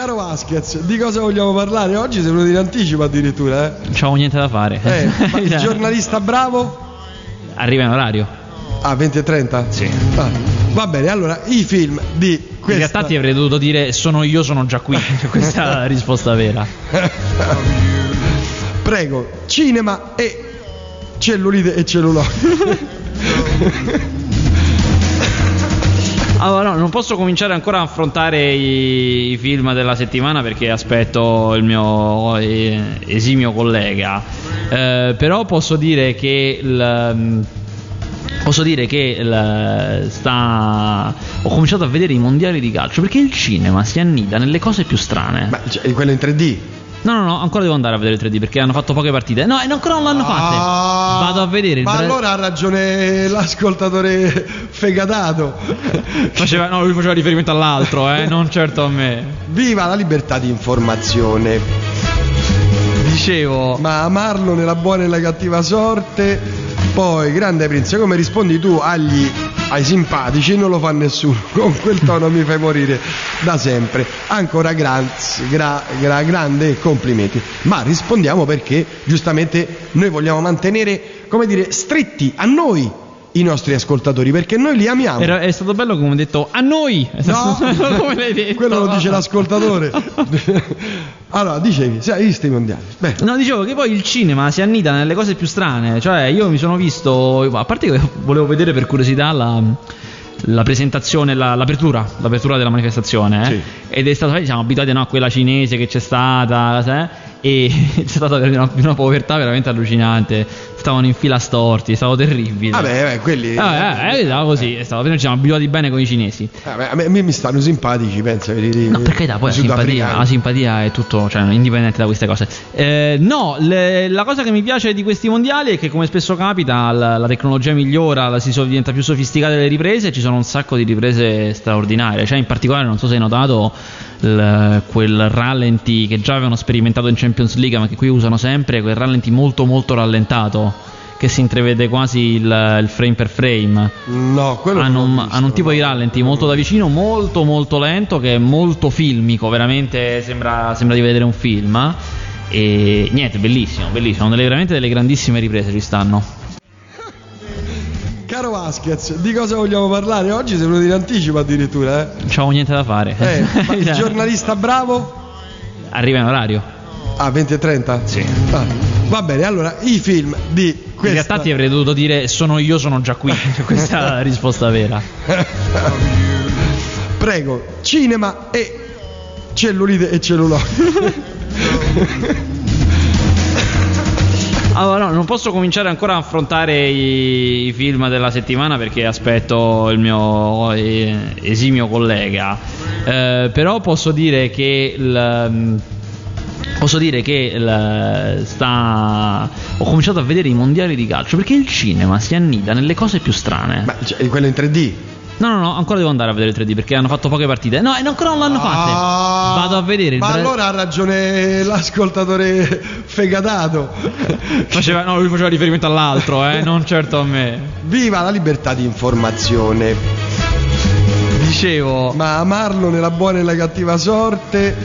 Caro Vasquez, di cosa vogliamo parlare? Oggi sei venuto in anticipo addirittura, eh? Non c'avevo niente da fare. Eh, ma il giornalista bravo? Arriva in orario. Ah, 20 e 30? Sì. Ah, va bene, allora i film di questa... In realtà ti avrei dovuto dire sono io, sono già qui. Questa è la risposta vera. Prego, cinema e cellulite e cellulite. Allora, no, non posso cominciare ancora a affrontare i, i film della settimana perché aspetto il mio eh, esimio collega. Eh, però posso dire che il, mm, Posso dire che il, sta... ho cominciato a vedere i mondiali di calcio perché il cinema si annida nelle cose più strane. Ma cioè, quello in 3D? No, no, no, ancora devo andare a vedere il 3D perché hanno fatto poche partite. No, e ancora non l'hanno fatte. Ah, Vado a vedere il Ma Bra- allora ha ragione l'ascoltatore fegatato. Faceva, no, lui faceva riferimento all'altro, eh, non certo a me. Viva la libertà di informazione. Dicevo, Ma amarlo nella buona e nella cattiva sorte. Poi, grande Prince, come rispondi tu agli, ai simpatici? Non lo fa nessuno. Con quel tono mi fai morire da sempre. Ancora grazie, gra- gra- grande complimenti. Ma rispondiamo perché giustamente noi vogliamo mantenere, come dire, stretti a noi i nostri ascoltatori perché noi li amiamo. era- è stato bello come ho detto a noi. È No, stato- come l'hai detto? quello lo dice l'ascoltatore. allora, dicevi, sai, hai visto i mondiali? Beh, No, dicevo che poi il cinema si annida nelle cose più strane. Cioè, io mi sono visto. A parte che volevo vedere per curiosità la. la presentazione, la- l'apertura, l'apertura della manifestazione, eh? Sì. Ed è stato, siamo abituati no, a quella cinese che c'è stata, sai? e c'è stata una, una povertà veramente allucinante, stavano in fila storti, è stato terribile. vabbè, vabbè, quelli. Ah, eh, eh, stava così, è stato, noi ci siamo abituati bene con i cinesi. Vabbè, a, me, a me mi stanno simpatici, pensa. Di, No, per carità, poi la simpatia, la simpatia è tutto, cioè, indipendente da queste cose. Eh, no, le- la cosa che mi piace di questi mondiali è che, come spesso capita, la, la tecnologia migliora, la si so- diventa più sofisticata le riprese ci sono un sacco di riprese straordinarie. Cioè, in particolare, non so se hai notato il- quel rallenti che già avevano sperimentato in Champions League, ma che qui usano sempre, quel rallenti molto, molto rallentato. Che si intravede quasi il, il frame per frame No, quello hanno, non visto, hanno un tipo no. di rallenti molto da vicino, molto molto lento, che è molto filmico, veramente sembra, sembra di vedere un film. E niente, bellissimo, bellissimo, delle, veramente delle grandissime riprese ci stanno. Caro Vasquez, di cosa vogliamo parlare? Oggi venuto in anticipo addirittura, eh? Non c'avevo niente da fare. Eh, ma il giornalista bravo? Arriva in orario. Ah, 20 e 30? Sì. Ah, va bene, allora i film di questa... In realtà ti avrei dovuto dire sono io, sono già qui. Questa è la risposta vera. Prego, cinema e cellulite e cellulite. Allora, no, non posso cominciare ancora a affrontare i, i film della settimana perché aspetto il mio eh, esimio collega. Eh, però posso dire che il, mm, Posso dire che il- sta... ho cominciato a vedere i mondiali di calcio perché il cinema si annida nelle cose più strane. Ma cioè, quello in 3D? No, no, no, ancora devo andare a vedere il 3D perché hanno fatto poche partite. No, e ancora non l'hanno fatte. Ah, Vado a vedere il Ma Bra- allora ha ragione l'ascoltatore fegatato. Faceva, no, lui faceva riferimento all'altro, eh, non certo a me. Viva la libertà di informazione. Dicevo, Ma amarlo nella buona e nella cattiva sorte.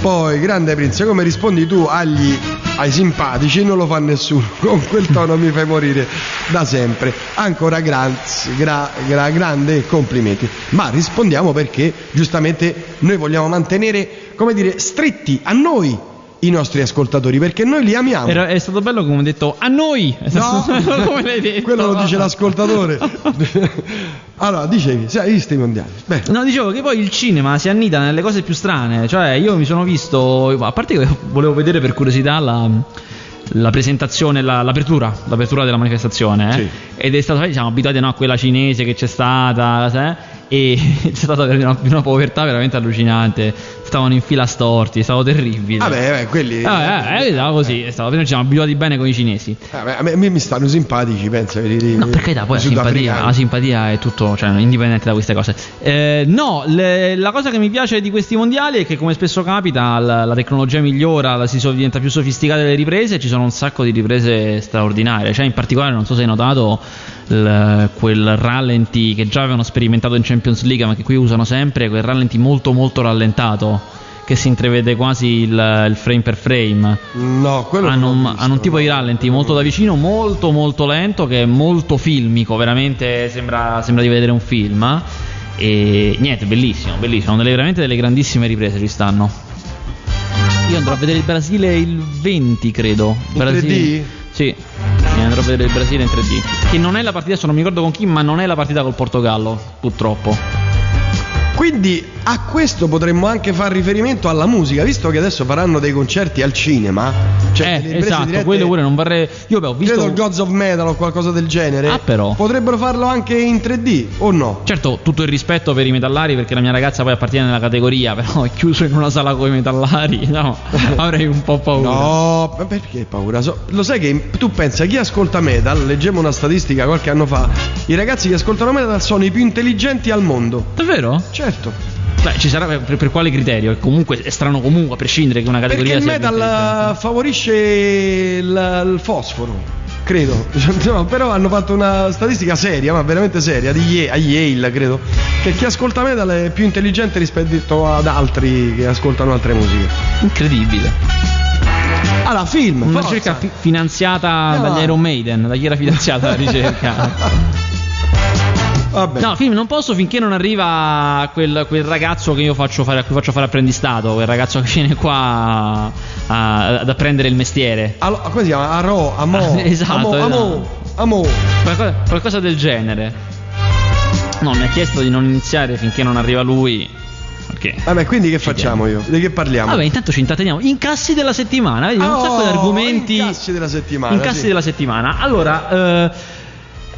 Poi, grande Prince, come rispondi tu agli, ai simpatici? Non lo fa nessuno. Con quel tono mi fai morire da sempre. Ancora grazie, gra- gra- grande complimenti. Ma rispondiamo perché giustamente noi vogliamo mantenere, come dire, stretti a noi i nostri ascoltatori perché noi li amiamo. era- è stato bello come ho detto a noi. No, come l'hai detto? quello lo dice l'ascoltatore. allora, dicevi, sai, hai visto i mondiali? Beh, No, dicevo che poi il cinema si annida nelle cose più strane. Cioè, io mi sono visto. A parte che volevo vedere per curiosità la. la presentazione, la- l'apertura, l'apertura della manifestazione, eh? Sì. ed è stato, sai, siamo abituati no, a quella cinese che c'è stata, sai? E c'è stata una, una povertà veramente allucinante, stavano in fila storti, è stato terribile. vabbè, vabbè, quelli. Ah, eh, eh, stava così, è stato, noi ci siamo abituati bene con i cinesi. Vabbè, a, me, a me mi stanno simpatici, pensa. Di, di, No, per carità, poi la simpatia, la simpatia è tutto, cioè, indipendente da queste cose. Eh, no, le- la cosa che mi piace di questi mondiali è che, come spesso capita, la, la tecnologia migliora, la si so- diventa più sofisticata le riprese ci sono un sacco di riprese straordinarie. Cioè, in particolare, non so se hai notato il- quel rallenti che già avevano sperimentato in Champions League, ma che qui usano sempre, quel rallenti molto, molto rallentato. che si intravede quasi il, il frame per frame. No, quello hanno, non visto, hanno un tipo no. di rallenti molto da vicino, molto molto lento, che è molto filmico, veramente sembra, sembra di vedere un film. E niente, bellissimo, bellissimo, sono delle, veramente delle grandissime riprese ci stanno. Io andrò a vedere il Brasile il 20, credo. Brasile- 3D? Sì, andrò a vedere il Brasile in 3D. Che non è la partita, adesso non mi ricordo con chi, ma non è la partita col Portogallo, purtroppo. Quindi a questo potremmo anche fare riferimento alla musica, visto che adesso faranno dei concerti al cinema. Cioè eh, esatto, dirette- quello pure non vorrei. Io beh, ho visto. Credo Gods of Metal o qualcosa del genere. Ah, però. Potrebbero farlo anche in 3D o no? Certo, tutto il rispetto per i metallari perché la mia ragazza poi appartiene nella categoria, però è chiuso in una sala con i metallari, no, avrei un po' paura. No, ma perché paura? Lo sai che tu pensa chi ascolta metal, leggemmo una statistica qualche anno fa, i ragazzi che ascoltano metal sono i più intelligenti al mondo. Davvero? Certo. Beh, ci sarà per, per quale criterio? Comunque è strano comunque, a prescindere che una Perché categoria il sia più metal eh, favorisce il, il fosforo, credo. No, però hanno fatto una statistica seria, ma veramente seria, di Ye- a Yale, credo, che chi ascolta metal è più intelligente rispetto ad altri che ascoltano altre musiche. Incredibile. Allora, film. Una forza. ricerca fi- finanziata Andiamo dagli. Iron Maiden, da chi era finanziata la ricerca? Vabbè. No, film non posso finché non arriva quel, quel ragazzo che io faccio fare, a cui faccio fare apprendistato, quel ragazzo che viene qua a- ad apprendere il mestiere. Allo- come si chiama? Aro, Amo, esatto, Amo, esatto. Amo, Amo. Qualcosa, qualcosa del genere. No, mi ha chiesto di non iniziare finché non arriva lui. Perché? Vabbè, quindi che facciamo io? Di che parliamo? Vabbè, intanto ci intratteniamo. Incassi della settimana, vedi? un Oh, sacco di argomenti. incassi della settimana, Incassi sì. della settimana. Allora, eh,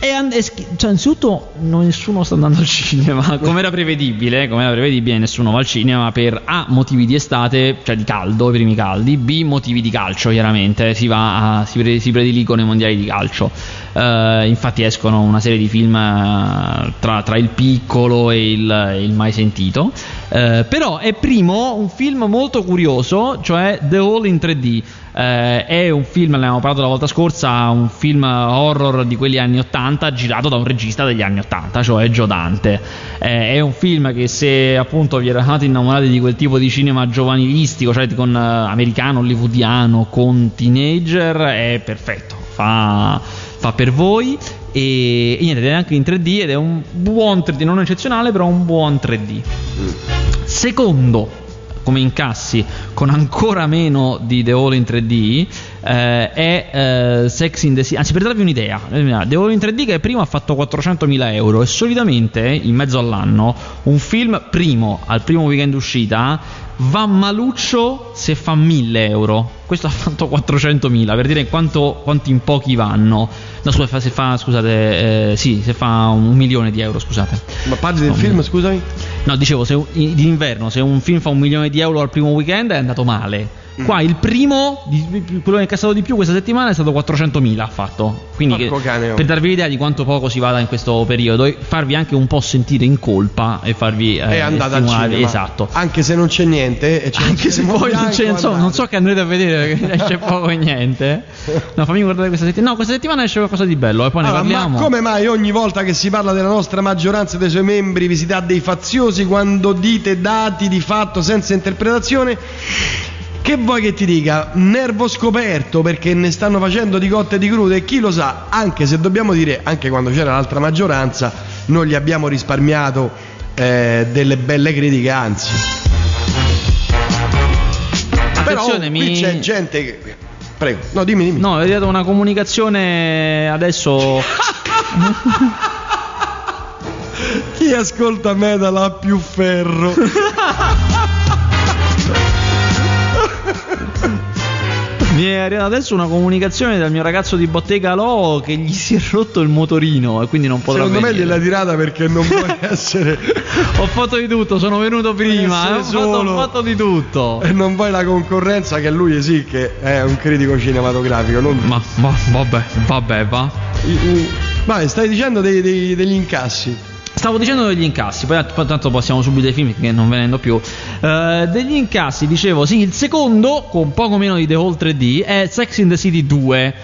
è and- schi- cioè, innanzitutto nessuno sta andando al cinema, come era prevedibile, come era prevedibile, nessuno va al cinema per A motivi di estate, cioè di caldo, i primi caldi, B motivi di calcio, chiaramente, si, va a- si, pre- si prediligono i mondiali di calcio. Eh, infatti escono una serie di film eh, tra, tra il piccolo e il, il mai sentito. Eh, però è primo un film molto curioso, cioè The Hall in 3D. Eh, è un film, ne abbiamo parlato la volta scorsa, un film horror di quelli anni 80 girato da un regista degli anni 80, cioè Joe Dante. Eh, è un film che se appunto vi eravate innamorati di quel tipo di cinema giovanilistico, cioè con eh, americano, hollywoodiano, con teenager, è perfetto. Fa, fa per voi e, e niente, è anche in 3D ed è un buon 3D, non eccezionale, però un buon 3D. Secondo, come incassi, con ancora meno di The Hall in 3D, eh, è eh, Sex in the City. Anzi, per darvi un'idea, The Hall in 3D che prima ha fatto 400.000 euro e solitamente in mezzo all'anno un film primo, al primo weekend uscita, va maluccio se fa 1000 euro. Questo ha fatto 400.000 per dire quanto, quanti in pochi vanno. No, scusa, se fa, scusate, eh, sì, se fa un milione di euro, scusate. Ma parli del No, film, scusami? No, dicevo, se d'inverno, se un film fa un milione di euro al primo weekend è andato male. Mm. Qua il primo, quello che ha incassato di più questa settimana è stato 400.000 ha fatto. Quindi che- oh. per darvi l'idea di quanto poco si vada in questo periodo e farvi anche un po' sentire in colpa e farvi eh, è andata al cinema. Esatto. Anche se non c'è niente. E c'è Anche se poi non, c'è, insomma, non so che andrete a vedere perché esce poco e niente. No, fammi guardare questa settimana. No, questa settimana esce qualcosa di bello e poi ne Allora, parliamo. ma come mai ogni volta che si parla della nostra maggioranza e dei suoi membri vi si dà dei faziosi quando dite dati di fatto senza interpretazione? Che vuoi che ti dica? Nervo scoperto perché ne stanno facendo di cotte e di crude e chi lo sa, anche se dobbiamo dire, anche quando c'era l'altra maggioranza, non gli abbiamo risparmiato eh, delle belle critiche, anzi. Però Attenzione, qui mi... c'è gente che... Prego, no dimmi dimmi. No, è arrivata una comunicazione adesso. Chi ascolta metal ha più ferro. Mi è arrivata adesso una comunicazione dal mio ragazzo di bottega Lo che gli si è rotto il motorino e quindi non potrà Secondo me venire. gliel'ha tirata perché non vuole essere Ho fatto di tutto, sono venuto prima, eh, ho, fatto, ho fatto di tutto. e non vuoi la concorrenza che lui sì che è un critico cinematografico. Non... Ma, ma vabbè, vabbè, va. Vai, stai dicendo dei- dei- degli incassi. Stavo dicendo degli incassi, poi tanto passiamo subito ai film che non venendo più. Eh, degli incassi, dicevo, sì, il secondo, con poco meno di The Hall 3D, è Sex in the City 2.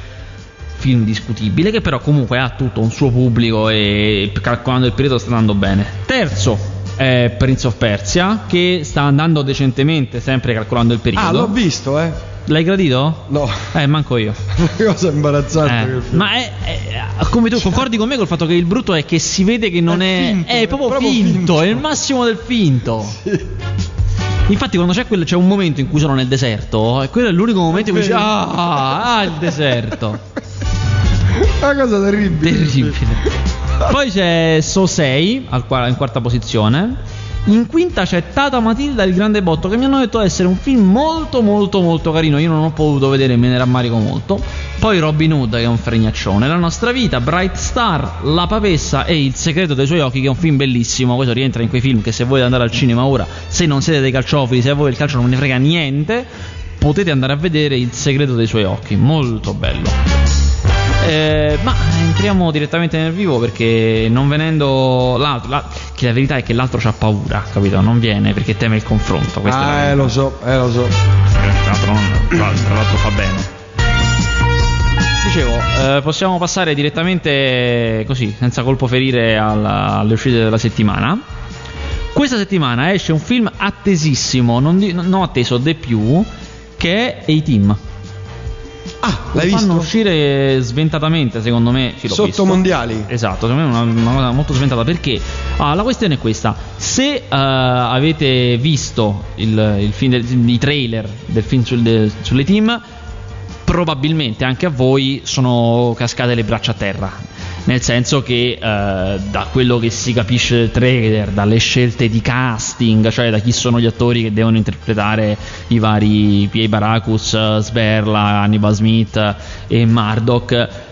Film discutibile, che però comunque ha tutto un suo pubblico e calcolando il periodo sta andando bene. Terzo, è Prince of Persia, che sta andando decentemente, sempre calcolando il periodo. Ah, l'ho visto, eh. L'hai gradito? No. Eh, manco io. Cosa imbarazzante. Eh, ma è, è, come tu concordi con me col fatto che il brutto è che si vede che non è. È, finto, è proprio, proprio finto, finto, è il massimo del finto. Sì. Infatti, quando c'è, quello, c'è un momento in cui sono nel deserto, e quello è l'unico momento in cui dici: Ah, ah, il deserto. Una cosa terribile. Terribile. Poi c'è So 6 in quarta posizione. In quinta c'è Tata Matilda il grande botto che mi hanno detto essere un film molto molto molto carino. Io non ho potuto vedere, me ne rammarico molto. Poi Robin Hood che è un fregnaccione. La nostra vita, Bright Star, La papessa e Il segreto dei suoi occhi che è un film bellissimo. Questo rientra in quei film che se volete andare al cinema ora, se non siete dei calciofili, se a voi il calcio non ne frega niente, potete andare a vedere Il segreto dei suoi occhi. Molto bello. Eh, ma entriamo direttamente nel vivo perché non venendo l'altro, la, che la verità è che l'altro ha paura, capito? Non viene perché teme il confronto. Ah, eh, lo so, eh, lo so. Tra l'altro, non, tra l'altro fa bene. Dicevo, eh, possiamo passare direttamente così, senza colpo ferire alla, alle uscite della settimana. Questa settimana esce un film attesissimo, non, di, non atteso de più, che è A-Team. Ah, l'hai visto? fanno uscire sventatamente, secondo me. Sì, Sotto visto. mondiali. Esatto, secondo me è una, una cosa molto sventata perché ah, la questione è questa: se uh, avete visto il, il film del, i trailer del film sul, de, sulle team, probabilmente anche a voi sono cascate le braccia a terra nel senso che eh, da quello che si capisce del trailer, dalle scelte di casting, cioè da chi sono gli attori che devono interpretare i vari P.A. Baracus, Sberla, Hannibal Smith e Murdoch,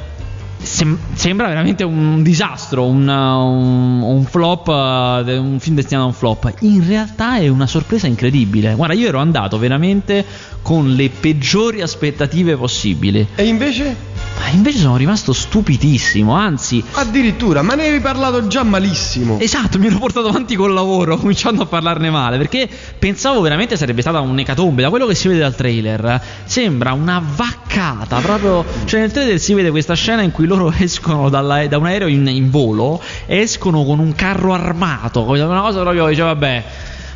Sem- sembra veramente un disastro, un, un, un flop, uh, un film destinato a un flop. In realtà è una sorpresa incredibile. Guarda, io ero andato veramente con le peggiori aspettative possibili. E invece? Ma invece sono rimasto stupidissimo, anzi... Addirittura, ma ne avevi parlato già malissimo. Esatto, mi ero portato avanti col lavoro, cominciando a parlarne male, perché pensavo veramente sarebbe stata un'ecatombe. Da quello che si vede dal trailer, sembra una vaccata, proprio... Cioè nel trailer si vede questa scena in cui loro escono dalla, da un aereo in, in volo, escono con un carro armato, una cosa proprio, dice vabbè,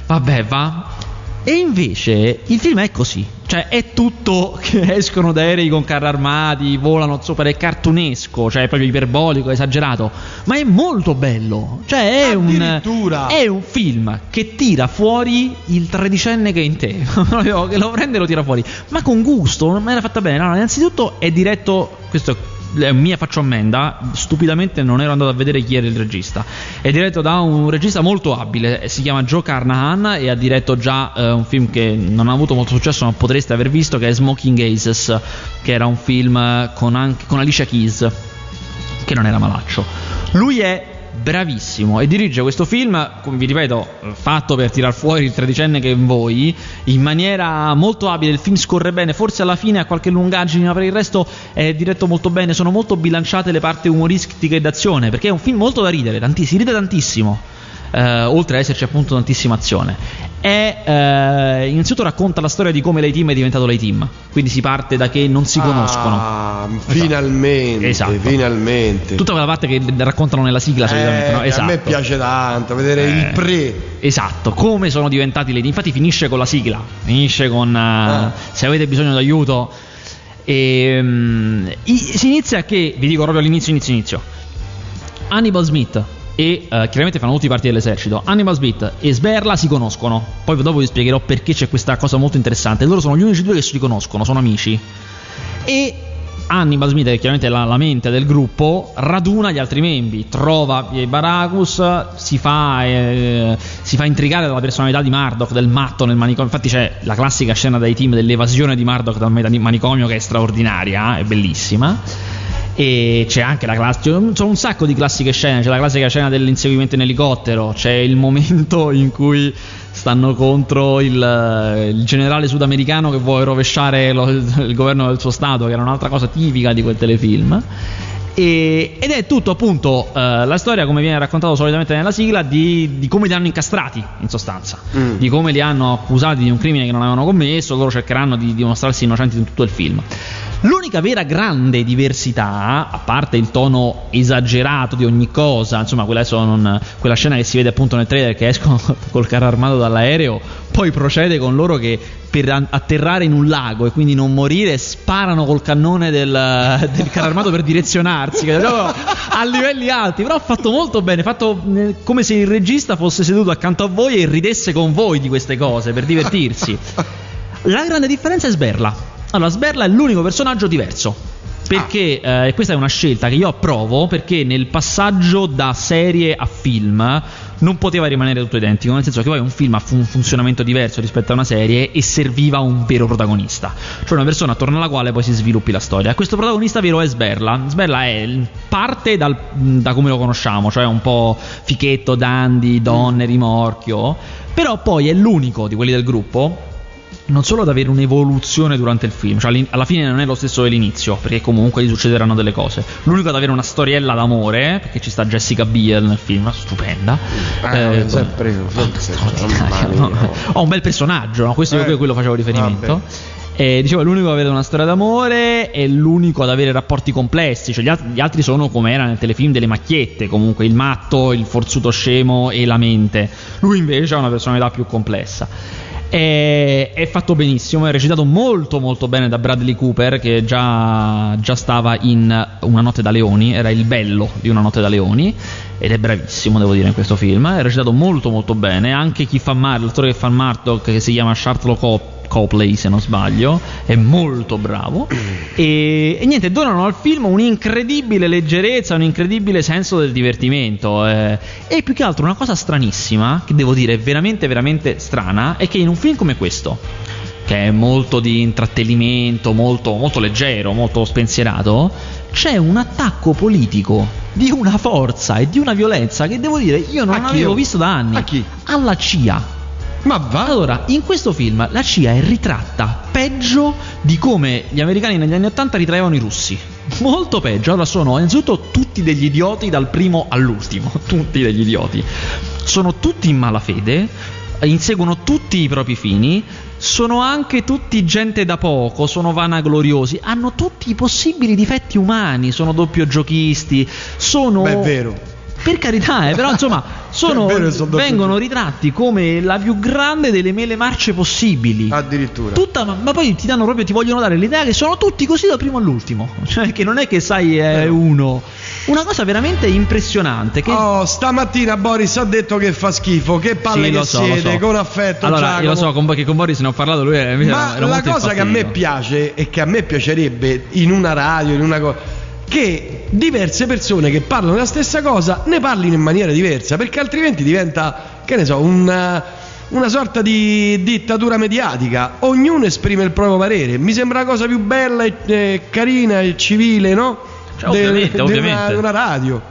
vabbè, va. E invece il film è così, cioè è tutto che escono da aerei con carri armati, volano sopra, è cartunesco, cioè è proprio iperbolico, esagerato, ma è molto bello, cioè è un, è un film che tira fuori il tredicenne che è in te, che lo prende e lo tira fuori, ma con gusto, non me l'ha fatta bene, no, innanzitutto è diretto, questo è mia faccio ammenda, stupidamente non ero andato a vedere chi era il regista. È diretto da un regista molto abile, si chiama Joe Carnahan e ha diretto già eh, un film che non ha avuto molto successo, ma potreste aver visto, che è Smoking Aces, che era un film con, anche, con Alicia Keys, che non era malaccio. Lui è bravissimo. E dirige questo film, vi ripeto, fatto per tirar fuori il tredicenne che è in voi, in maniera molto abile, il film scorre bene, forse alla fine ha qualche lungaggine, ma per il resto è diretto molto bene, sono molto bilanciate le parti umoristiche e d'azione, perché è un film molto da ridere, tanti, si ride tantissimo eh, oltre ad esserci appunto tantissima azione. È, eh, innanzitutto racconta la storia di come l'A-Team è diventato l'A-Team, quindi si parte da che non si ah, conoscono. Finalmente, esatto. finalmente. Tutta quella parte che raccontano nella sigla solitamente. Eh, no? esatto. A me esatto. piace tanto vedere il eh, pre. Esatto, come sono diventati l'A-Team. Infatti finisce con la sigla, finisce con uh, ah. se avete bisogno d'aiuto. E, um, si inizia che, vi dico proprio all'inizio, inizio, inizio. Hannibal Smith e uh, chiaramente fanno tutti parte dell'esercito. Animal Smith e Sberla si conoscono. Poi dopo vi spiegherò perché c'è questa cosa molto interessante. Loro sono gli unici due che si riconoscono, sono amici. E Hannibal Smith, che chiaramente è la, la, mente del gruppo, raduna gli altri membri, trova Baracus, si fa, eh, si fa intrigare dalla personalità di Murdoch, del matto nel manicomio. Infatti c'è la classica scena dai team dell'evasione di Murdoch dal manicomio che è straordinaria, è bellissima e c'è anche la classica sono un sacco di classiche scene c'è la classica scena dell'inseguimento in elicottero c'è il momento in cui stanno contro il, il generale sudamericano che vuole rovesciare lo, il governo del suo stato che era un'altra cosa tipica di quel telefilm e, ed è tutto appunto uh, la storia come viene raccontato solitamente nella sigla di, di come li hanno incastrati in sostanza mm. di come li hanno accusati di un crimine che non avevano commesso loro cercheranno di dimostrarsi innocenti in tutto il film L'unica vera grande diversità, a parte il tono esagerato di ogni cosa, insomma, quella, non, quella scena che si vede appunto nel trailer che escono col carro armato dall'aereo, poi procede con loro che per atterrare in un lago e quindi non morire sparano col cannone del, del carro armato per direzionarsi a livelli alti però ha fatto molto bene fatto eh, come se il regista fosse seduto accanto a voi e ridesse con voi di queste cose per divertirsi. La grande differenza è Sberla. Allora Sberla è l'unico personaggio diverso perché ah. eh, questa è una scelta che io approvo perché nel passaggio da serie a film non poteva rimanere tutto identico, nel senso che poi un film ha un funzionamento diverso rispetto a una serie e serviva un vero protagonista, cioè una persona attorno alla quale poi si sviluppi la storia. Questo protagonista vero è Sberla. Sberla è parte dal, da come lo conosciamo, cioè un po' fichetto, dandy, donne, rimorchio, però poi è l'unico di quelli del gruppo non solo ad avere un'evoluzione durante il film, cioè alla fine non è lo stesso dell'inizio, perché comunque gli succederanno delle cose. L'unico ad avere una storiella d'amore, perché ci sta Jessica Biel nel film, stupenda. Ah, eh, sempre, no, Ho un bel personaggio, no? questo eh, io quello facevo riferimento. E, dicevo, è l'unico ad avere una storia d'amore, è l'unico ad avere rapporti complessi. Cioè, gli, altri, gli altri sono come era nel telefilm delle macchiette, comunque il matto, il forzuto scemo e la mente. Lui invece ha una personalità più complessa. È, è, fatto benissimo, è recitato molto molto bene da Bradley Cooper che già, già, stava in Una notte da leoni, era il bello di Una notte da leoni ed è bravissimo devo dire in questo film, è recitato molto molto bene, anche chi fa Mar, l'attore che fa Martok che si chiama Charles Cop Copley se non sbaglio, è molto bravo e, e, niente, donano al film un'incredibile leggerezza, un incredibile senso del divertimento eh, e più che altro una cosa stranissima, che devo dire veramente veramente strana, è che in un film come questo che è molto di intrattenimento, molto, molto leggero, molto spensierato, c'è un attacco politico di una forza e di una violenza che devo dire io non avevo visto da anni. Alla CIA. Ma va? Allora, in questo film la CIA è ritratta peggio di come gli americani negli anni 80 ritraevano i russi. Molto peggio. Allora sono innanzitutto tutti degli idioti dal primo all'ultimo. Tutti degli idioti. Sono tutti in malafede, inseguono tutti i propri fini, sono anche tutti gente da poco, sono vanagloriosi, hanno tutti i possibili difetti umani, sono doppio giochisti, sono... Beh, è vero per carità, eh, però insomma sono, vengono ritratti come la più grande delle mele marce possibili. Addirittura. Tutta, ma, ma, poi ti danno proprio, ti vogliono dare l'idea che sono tutti così dal primo all'ultimo. Cioè, che non è che sai è uno. Una cosa veramente impressionante. Che... Oh, stamattina Boris ha detto che fa schifo. Che palle sì, che so, siete, so. con affetto. Allora, Giacomo. io lo so, con, che con Boris ne ho parlato. Lui è, ma era, la cosa che a me piace e che a me piacerebbe in una radio, in una cosa che diverse persone che parlano la stessa cosa ne parlino in maniera diversa, perché altrimenti diventa, che ne so, una, una sorta di dittatura mediatica. Ognuno esprime il proprio parere. Mi sembra la cosa più bella e, e carina e civile, no? Cioè, ovviamente, de, ovviamente. Una, una radio.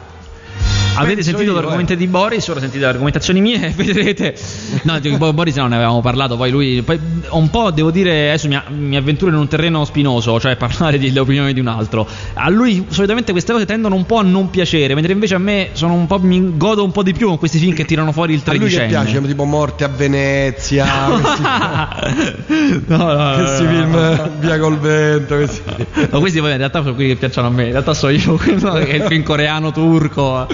Avete sentito l'argomento eh. di Boris, ora sentite le argomentazioni mie e vedrete. No, Boris no, ne avevamo parlato, poi lui poi, un po' devo dire, adesso mi, mi, avventuro in un terreno spinoso, cioè parlare delle opinioni di un altro. A lui solitamente queste cose tendono un po' a non piacere, mentre invece a me sono un po' mi godo un po' di più con questi film che tirano fuori il tredicenne. A lui piace, tipo Morte a Venezia, questi, no, no, questi film no. via col vento, questi. No, questi poi in realtà sono quelli che piacciono a me, in realtà so io quello che è il film coreano turco.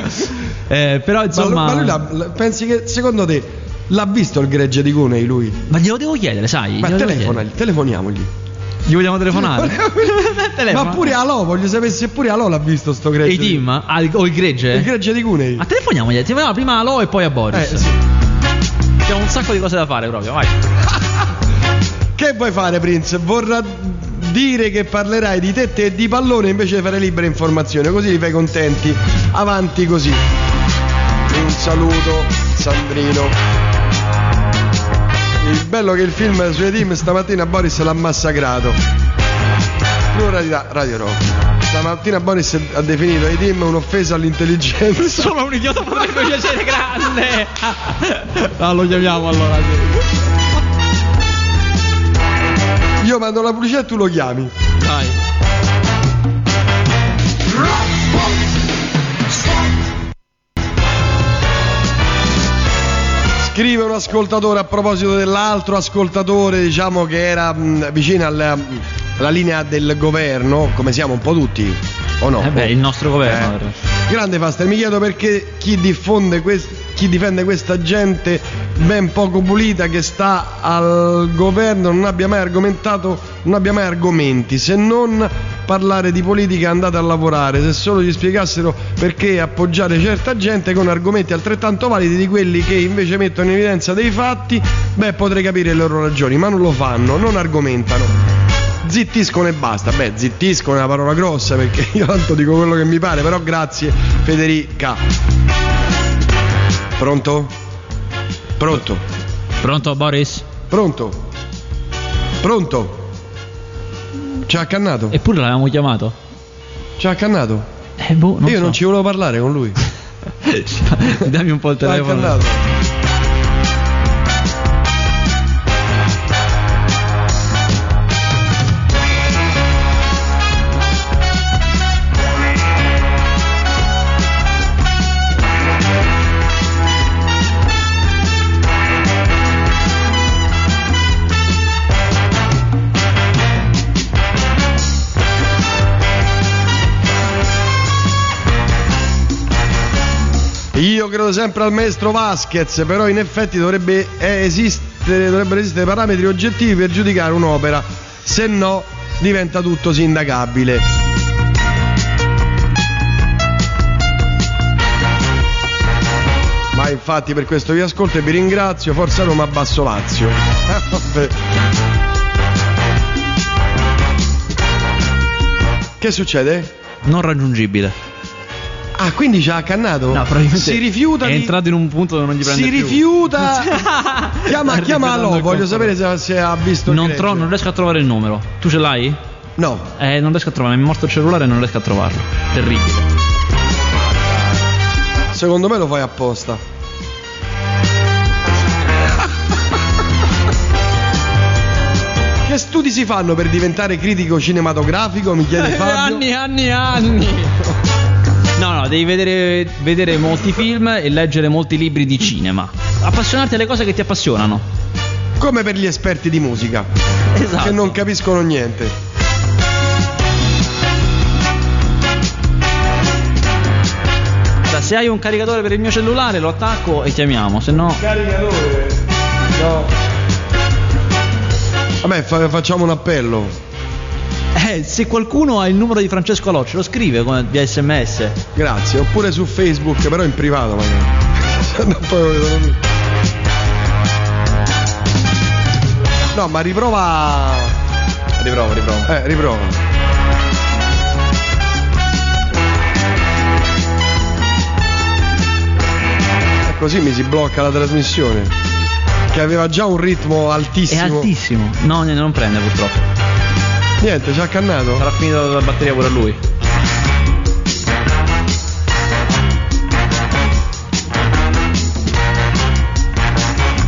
Eh, però insomma. Ma, lui la, pensi che secondo te l'ha visto il gregge di Cunei lui? Ma glielo devo chiedere, sai? Ma telefonagli, telefoniamogli. Gli vogliamo telefonare? Ma pure Alò, voglio sapere se pure Alò l'ha visto sto gregge. E team? Ah, o il gregge? Il gregge di Cunei. Ma telefoniamogli, telefoniamo prima a Alò e poi a Boris. Eh, sì. Abbiamo un sacco di cose da fare proprio, vai. che vuoi fare, Prince? Vorrà dire che parlerai di tette e di pallone invece di fare libera informazione, così li fai contenti. Avanti così. Un saluto, Sandrino. Il bello che il film sui team stamattina Boris l'ha massacrato. Pluralità, Radio Rock. Stamattina Boris ha definito i team un'offesa all'intelligenza. Solo un idiota potrebbe piacere grande. no, lo chiamiamo allora. Io mando la pubblicità e tu lo chiami. Dai. Scrive un ascoltatore a proposito dell'altro ascoltatore, diciamo che era mh, vicino al la linea del governo, come siamo un po' tutti, o no? Eh beh, il nostro governo. Eh. Grande Faster, mi chiedo perché chi diffonde questo chi difende questa gente ben poco pulita che sta al governo non abbia mai argomentato, non abbia mai argomenti, se non parlare di politica andate a lavorare, se solo gli spiegassero perché appoggiare certa gente con argomenti altrettanto validi di quelli che invece mettono in evidenza dei fatti, beh potrei capire le loro ragioni, ma non lo fanno, non argomentano zittiscono e basta. Beh, zittiscono è una parola grossa perché io tanto dico quello che mi pare, però grazie Federica. Pronto? Pronto? Pronto Boris? Pronto? Pronto? Ci ha accannato? Eppure l'avevamo chiamato. Ci ha accannato? Eh, boh, non Io so. non ci volevo parlare con lui. Dammi un po' il telefono. Ci ha accannato. Credo sempre al maestro Vasquez, però in effetti dovrebbe esistere, dovrebbero esistere parametri oggettivi per giudicare un'opera, se no diventa tutto sindacabile. Ma infatti per questo vi ascolto e vi ringrazio, Forza Roma Basso Lazio. Vabbè. che succede? Non raggiungibile. Ah, quindi ci ha accannato? No, probabilmente si rifiuta è di... entrato in un punto dove non gli prende Si più. rifiuta... chiama, ripetendo il voglio sapere se, se ha visto il Non, tro- non riesco a trovare il numero. Tu ce l'hai? No, Eh, non riesco a trovare. Mi è morto il cellulare e non riesco a trovarlo. Terribile. secondo me lo fai apposta. che studi si fanno per diventare critico cinematografico? Mi chiede Fabio. anni, anni, anni. Devi vedere, vedere molti film e leggere molti libri di cinema. Appassionarti alle cose che ti appassionano. Come per gli esperti di musica, Esatto. che non capiscono niente. Guarda, Se hai un caricatore per il mio cellulare lo attacco e chiamiamo, se no... Caricatore? No. Vabbè, fa- facciamo un appello. Eh, se qualcuno ha il numero di Francesco Alò, ce lo scrive come via sms. Grazie, oppure su Facebook, però in privato magari. No, ma riprova. Riprovo, riprovo. Eh, riprova. E Così mi si blocca la trasmissione. Che aveva già un ritmo È altissimo. altissimo. No, niente, non prende purtroppo. Niente, ci ha accannato. Sarà finita la batteria pure a lui.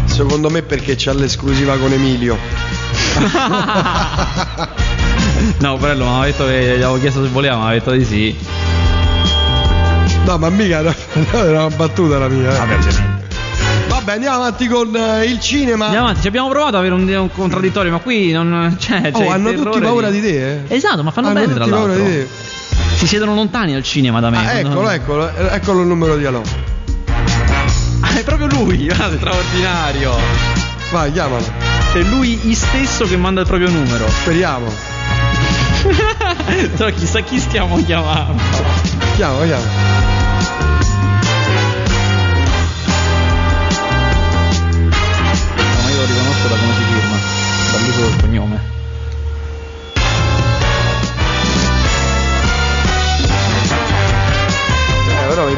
Secondo me perché c'ha l'esclusiva con Emilio. no, Porello, mi aveva detto che gli avevo chiesto se voleva, ma aveva detto di sì. No, ma mica era una battuta la mia. eh. Vabbè, andiamo avanti con eh, il cinema. Andiamo avanti, ci abbiamo provato ad avere un, un contraddittorio, ma qui non c'è. c'è Oh, il hanno terrore tutti paura di... te, eh? Esatto, ma fanno hanno bene tra l'altro. di te. Si siedono lontani al cinema da me. Ah, eccolo, No. eccolo, eh, eccolo il numero di Alò. Ah, è proprio lui, guarda, straordinario. Vai, chiamalo. È lui stesso che manda il proprio numero. Speriamo. Però chissà chi stiamo chiamando. Chiamalo, chiamalo.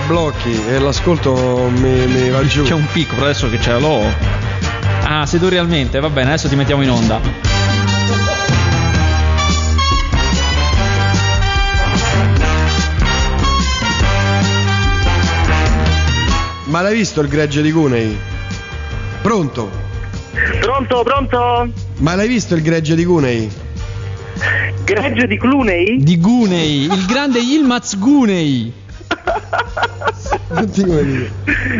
Blocchi e l'ascolto mi, mi va giù. C'è un picco, però adesso che c'è l'ho. Ah, sei tu realmente, va bene, adesso ti mettiamo in onda. Ma l'hai visto il gregge di Cunei? Pronto? Pronto, pronto? Ma l'hai visto il gregge di Cunei? Greggio di Cluney? Di Gunei, il grande Yilmaz Gunei. Senti come dire.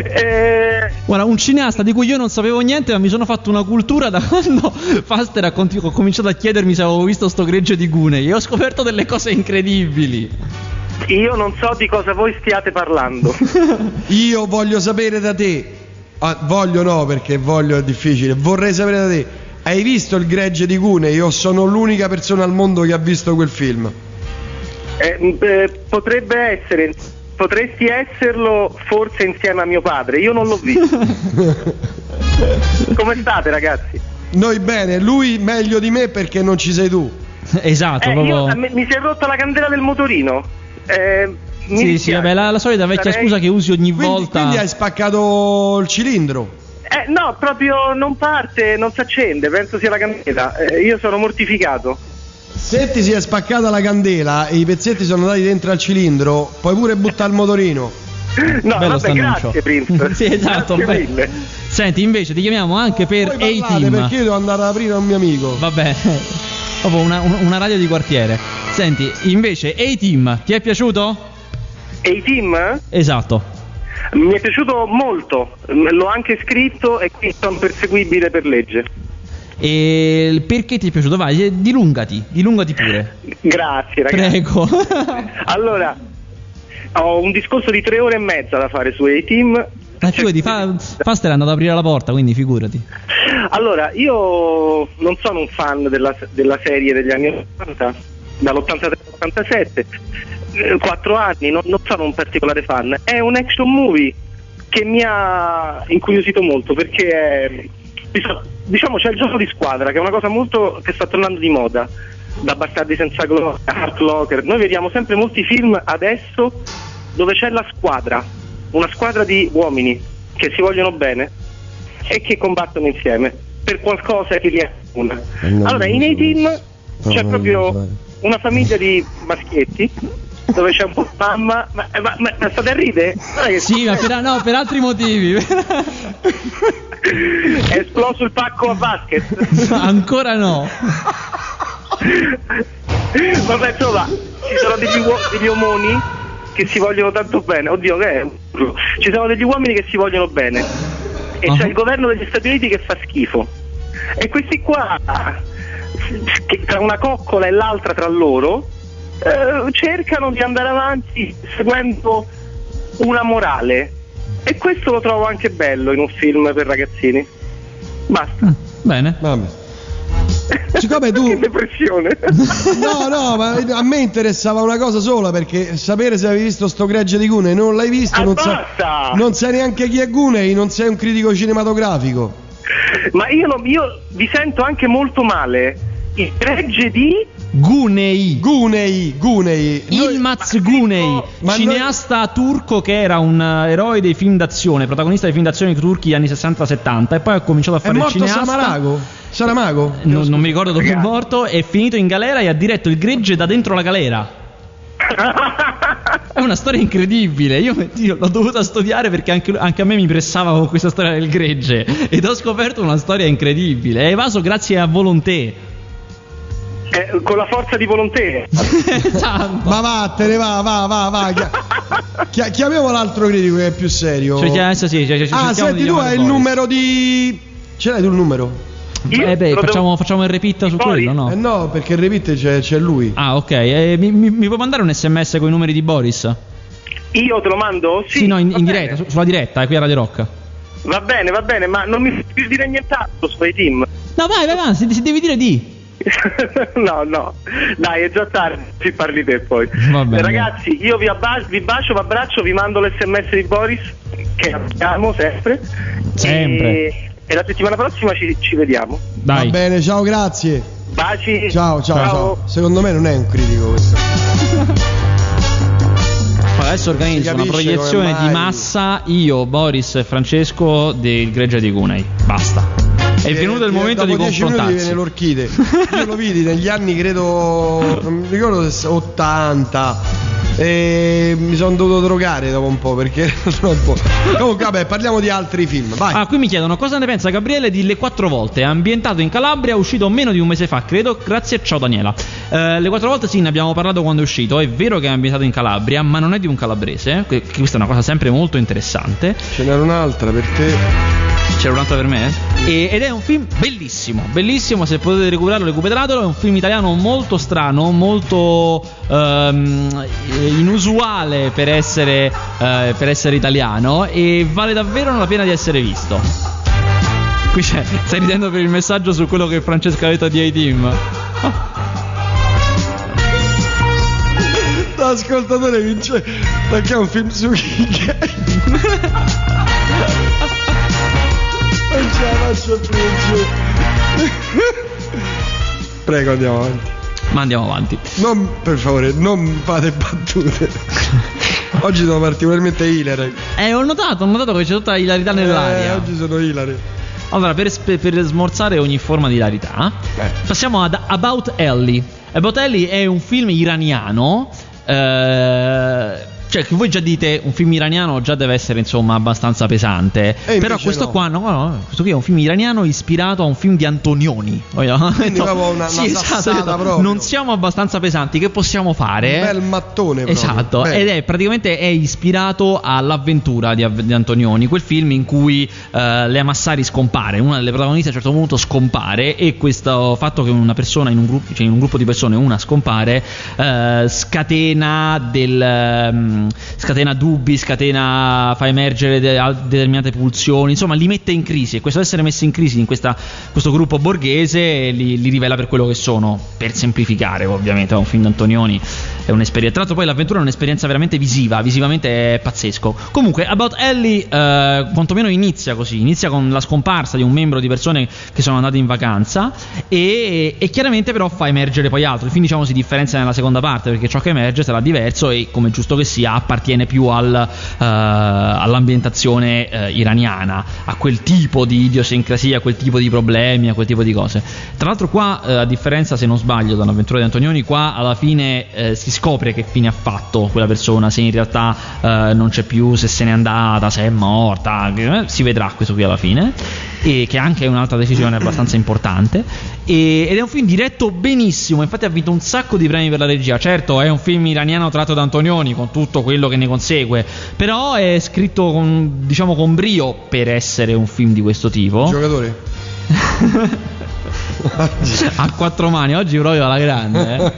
Eh, Guarda, un cineasta di cui io non sapevo niente, ma mi sono fatto una cultura da quando Faster ha, ho cominciato a chiedermi se avevo visto sto gregge di Gunei e ho scoperto delle cose incredibili. io non so di cosa voi stiate parlando. Io voglio sapere da te. Ah, voglio no, perché voglio è difficile. Vorrei sapere da te. Hai visto il gregge di Cune? Io sono l'unica persona al mondo che ha visto quel film. Eh, eh, potrebbe essere, potresti esserlo forse insieme a mio padre, io non l'ho visto. Come state ragazzi? Noi bene, lui meglio di me perché non ci sei tu. esatto, Eh, proprio. io- a me- mi si è rotta la candela del motorino. Eh, mi Sì, sì, vabbè, la, la solita vecchia Sarei- scusa che usi ogni Quindi, volta. quindi hai spaccato il cilindro. Eh, no, proprio non parte, non si accende, penso sia la candela. Eh, io sono mortificato. Se ti si è spaccata la candela e i pezzetti sono andati dentro al cilindro, puoi pure buttare il motorino. No, Bello vabbè, grazie Prince. sì, esatto. Grazie beh. mille. Senti, invece ti chiamiamo anche per Poi parlate A-Team. perché io devo andare ad aprire a un mio amico. Vabbè, proprio una, un- una radio di quartiere. Senti, invece A-Team, ti è piaciuto? E i team? Esatto. Mi è piaciuto molto, l'ho anche scritto e qui sono perseguibile per legge. E perché ti è piaciuto? Vai, eh, dilungati, dilungati pure. Grazie ragazzi. Prego. Allora, ho un discorso di tre ore e mezza da fare su A-Team. Ma figurati, fa, Faster è andato ad aprire la porta, quindi figurati. Allora, io non sono un fan della, della serie degli anni 80, dall'83 all'87, eh, quattro anni, non, non sono un particolare fan. È un action movie che mi ha incuriosito molto perché è, diciamo- diciamo c'è il gioco di squadra che è una cosa molto che sta tornando di moda da Bastardi senza gloria, Hard Locker. Noi vediamo sempre molti film adesso dove c'è la squadra, una squadra di uomini che si vogliono bene e che combattono insieme per qualcosa che li accomuna. Allora, in A-Team c'è proprio una famiglia di maschietti dove c'è un po' mamma, ma, ma, ma, ma state a ridere? Guarda Sì, ma per, no, per altri motivi. È esploso il pacco a basket. Ancora no. Vabbè, insomma, ci sono degli, uo- degli omoni che si vogliono tanto bene. Oddio, che è? Ci sono degli uomini che si vogliono bene. E Ah. c'è il governo degli Stati Uniti che fa schifo. E questi qua, che tra una coccola e l'altra tra loro, eh, cercano di andare avanti seguendo una morale. E questo lo trovo anche bello in un film per ragazzini. Basta. Mm, Bene. Vabbè. Siccome tu Che depressione. No, no, ma a me interessava una cosa sola perché sapere se avevi visto sto gregge di Cunei non l'hai visto, Ah, non, sai, basta! non sai neanche chi è Cunei, non sei un critico cinematografico. Ma io, non- io vi sento anche molto male. Il gregge di. Gunei. Gunei, Gunei. Noi- Ilmaz ma- Gunei, ma cineasta turco che era un eh, eroe dei film d'azione, protagonista dei film d'azione turchi degli anni 60-70 e poi ha cominciato a fare il cineasta. Samarago? Saramago? Non, non mi ricordo dove è morto, è finito in galera e ha diretto il gregge da dentro la galera. È una storia incredibile. Io, io l'ho dovuta studiare perché anche, anche a me mi pressava con questa storia del gregge. Ed ho scoperto una storia incredibile. È evaso grazie a Volonté. Eh, con la forza di volontà. Ma vattene, va, va, va, va. Chia- chia- chiamiamo l'altro critico che è più serio. Cioè, adesso sì, cioè, ah, senti, tu hai il numero di... Ce l'hai tu il numero? Io Eh beh, lo devo- facciamo, facciamo il repeat su Boris? quello, no? Eh no, perché il repeat c'è, c'è lui. Ah, ok. Eh, mi, mi- mi puoi mandare un sms con i numeri di Boris? Io te lo mando? Sì, Sì, no, in, in diretta, su- sulla diretta, eh, qui a Radio Rock. Va bene, va bene, ma non mi più dire nient'altro su quei team. No, vai, vai, vai, se, se devi dire di. no, no, dai, è già tardi, ci parli te poi. Va bene. Ragazzi, io vi, abba- vi bacio, vi abbraccio, vi mando l'sms di Boris, che abbiamo sempre. Sempre. E, e la settimana prossima ci, ci vediamo. Dai. Va bene, ciao, grazie. Baci. Ciao, ciao, ciao. Secondo me non è un critico questo. Adesso organizzo una proiezione di massa, io, Boris e Francesco del Gregge di Cunei. Basta. È venuto il Eh, momento di confrontarsi. viene l'orchide. Io lo vidi negli anni, credo, non mi ricordo se 80. E mi sono dovuto drogare dopo un po' perché troppo. Comunque, vabbè, parliamo di altri film. Vai. Ah, qui mi chiedono cosa ne pensa Gabriele di Le quattro volte. Ambientato in Calabria, uscito meno di un mese fa, credo. Grazie, ciao Daniela. Eh, le quattro volte sì, ne abbiamo parlato quando è uscito. È vero che è ambientato in Calabria, ma non è di un calabrese. que- Questa è una cosa sempre molto interessante. Ce n'era un'altra per te. C'era un'altra per me? E- ed è un film bellissimo, bellissimo, se potete recuperarlo, recuperatelo, è un film italiano molto strano, molto ehm, inusuale per essere, eh, per essere italiano e vale davvero la pena di essere visto. Qui c'è, stai ridendo per il messaggio su quello che Francesca ha detto di A-Team. L'ascoltatore vince perché è un film su chi Non ce la faccio più. Prego, andiamo avanti. Ma andiamo avanti. Non, per favore, non fate battute. Oggi sono particolarmente hilary. Eh, ho notato, ho notato che c'è tutta ilarità Eh, nell'aria. oggi sono hilary. Allora, per, per smorzare ogni forma di ilarità, Eh. passiamo ad About Ellie. About Ellie è un film iraniano. eh, cioè, che voi già dite un film iraniano già deve essere insomma abbastanza pesante. Però questo no. qua, no, no, no, questo qui è un film iraniano ispirato a un film di Antonioni. Quindi proprio una- Sì, una esatto, sassata esatto. proprio. Non siamo abbastanza pesanti, che possiamo fare? Un bel mattone proprio. Esatto, Bene. ed è praticamente è ispirato all'avventura di, di Antonioni, quel film in cui eh, Lea Massari scompare, una delle protagoniste a un certo punto scompare e questo fatto che una persona in un gruppo, cioè in un gruppo di persone una scompare eh, scatena del ehm, scatena dubbi, scatena fa emergere de- determinate pulsioni, insomma li mette in crisi e questo essere messi in crisi in questa- questo gruppo borghese li, li rivela per quello che sono, per semplificare ovviamente, è un film di Antonioni è un'esperienza. Tra l'altro, poi l'avventura è un'esperienza veramente visiva, visivamente è pazzesco. Comunque, About Ellie, eh, quantomeno inizia così: inizia con la scomparsa di un membro di persone che sono andate in vacanza, e, e chiaramente, però, fa emergere poi altro. Il film, diciamo, si differenzia nella seconda parte perché ciò che emerge sarà diverso e, come giusto che sia, appartiene più al, eh, all'ambientazione eh, iraniana, a quel tipo di idiosincrasia, a quel tipo di problemi, a quel tipo di cose. Tra l'altro, qua, eh, a differenza, se non sbaglio, dall'avventura di Antonioni, qua alla fine si scopre che fine ha fatto quella persona, se in realtà non c'è più, se se n'è andata, se è morta, si vedrà questo qui alla fine, e che anche è un'altra decisione abbastanza importante. E- ed è un film diretto benissimo, infatti ha vinto un sacco di premi per la regia. Certo, è un film iraniano tratto da Antonioni, con tutto quello che ne consegue, però è scritto con, diciamo, con brio per essere un film di questo tipo. Giocatore? a quattro mani, oggi proprio alla grande. eh.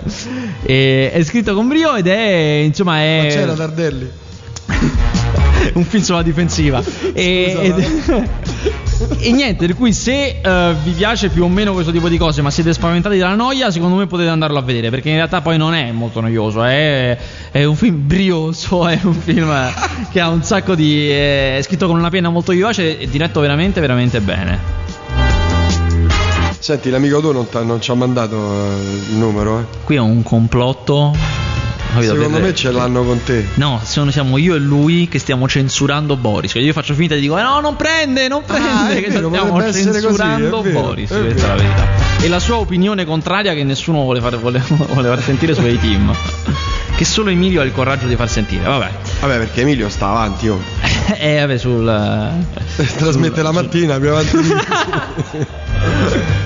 E- è scritto con brio ed è insomma Ma è c'era Tardelli? un film sulla difensiva. E, ed- e niente, per cui se eh, vi piace più o meno questo tipo di cose, ma siete spaventati dalla noia, secondo me potete andarlo a vedere, perché in realtà poi non è molto noioso, è, è un film brioso, è un film che ha un sacco di... è scritto con una penna molto vivace e diretto veramente, veramente bene. Senti, l'amico tuo non, non ci ha mandato eh, il numero, eh. Qui è un complotto. Capito? Secondo Per- me ce l'hanno con te. No, sono, siamo io e lui che stiamo censurando Boris. Cioè, io faccio finta di dire: no, non prende, non prende. Ah, che vero, stiamo così, censurando è vero, Boris. Questa è la verità. E la sua opinione contraria che nessuno vuole far, vuole, vuole far sentire sui team. Che solo Emilio ha il coraggio di far sentire. Vabbè. Vabbè, perché Emilio sta avanti, oh. Eh, vabbè, sul. Trasmette la mattina, più avanti.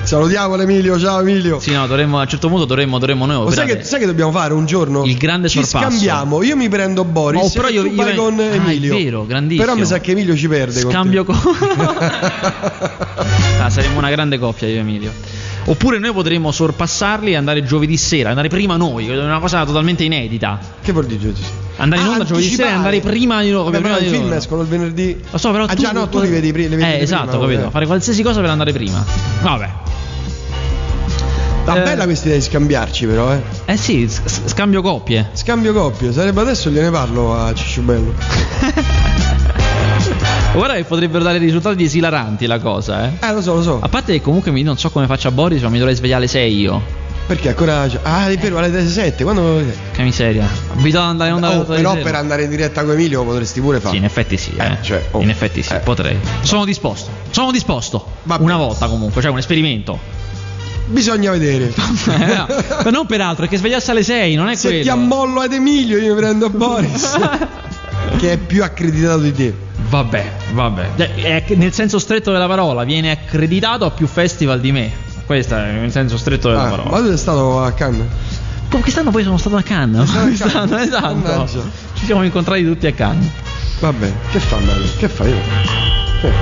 Salutiamo l'Emilio, ciao Emilio. Sì, no, dovremmo, a un certo punto dovremmo, dovremmo noi. Ma sai che, sai che dobbiamo fare un giorno? Il grande Ci sorpasso. scambiamo, io mi prendo Boris Oh, però io- io- vai con ah, è Emilio. vero, grandissimo. Però mi sa che Emilio ci perde con Scambio te. con. ah, saremmo una grande coppia io e Emilio. Oppure noi potremmo sorpassarli e andare giovedì sera, andare prima noi, è una cosa totalmente inedita. Che vuol dire? Andare in Ah, onda giovedì sera e andare prima di loro. Vabbè, prima però i film escono il venerdì. Lo so, però Ah, già, no, tu li vedi, pri- li vedi Eh, prima, esatto, oh, capito. eh. Fare qualsiasi cosa per andare prima. Vabbè. Ma Eh. bella questa idea di scambiarci, però, eh. Eh sì, s- s- scambio coppie. Scambio coppie, sarebbe adesso gliene parlo a Cicciubello. Guarda che potrebbero dare risultati esilaranti la cosa, eh. Eh, lo so, lo so. A parte che comunque mi- non so come faccia Boris, ma mi dovrei svegliare alle 6 io. Perché ancora. Ah, è vero, alle 7. Quando. Che miseria. Ad andare in onda alle Oh, di però sera. per andare in diretta con Emilio potresti pure Sì, fare. in effetti sì, eh. Eh, cioè, oh. In effetti sì, Eh. potrei. Sono disposto. Sono disposto. Va Una volta comunque, cioè un esperimento. Bisogna vedere. Ma non per altro, è che svegliarsi alle 6, non è Se quello. ti ammollo ad Emilio, io prendo Boris. che è più accreditato di te. Vabbè, vabbè. È nel senso stretto della parola, viene accreditato a più festival di me. Questo è nel senso stretto della Ah, parola. ma tu sei stato a Cannes? Come quest'anno poi sono stato a Cannes. Sei stato a Quest'anno, Cannes? esatto. Mannaggia. Ci siamo incontrati tutti a Cannes. Vabbè, che fa Mario? Che fai? Eh,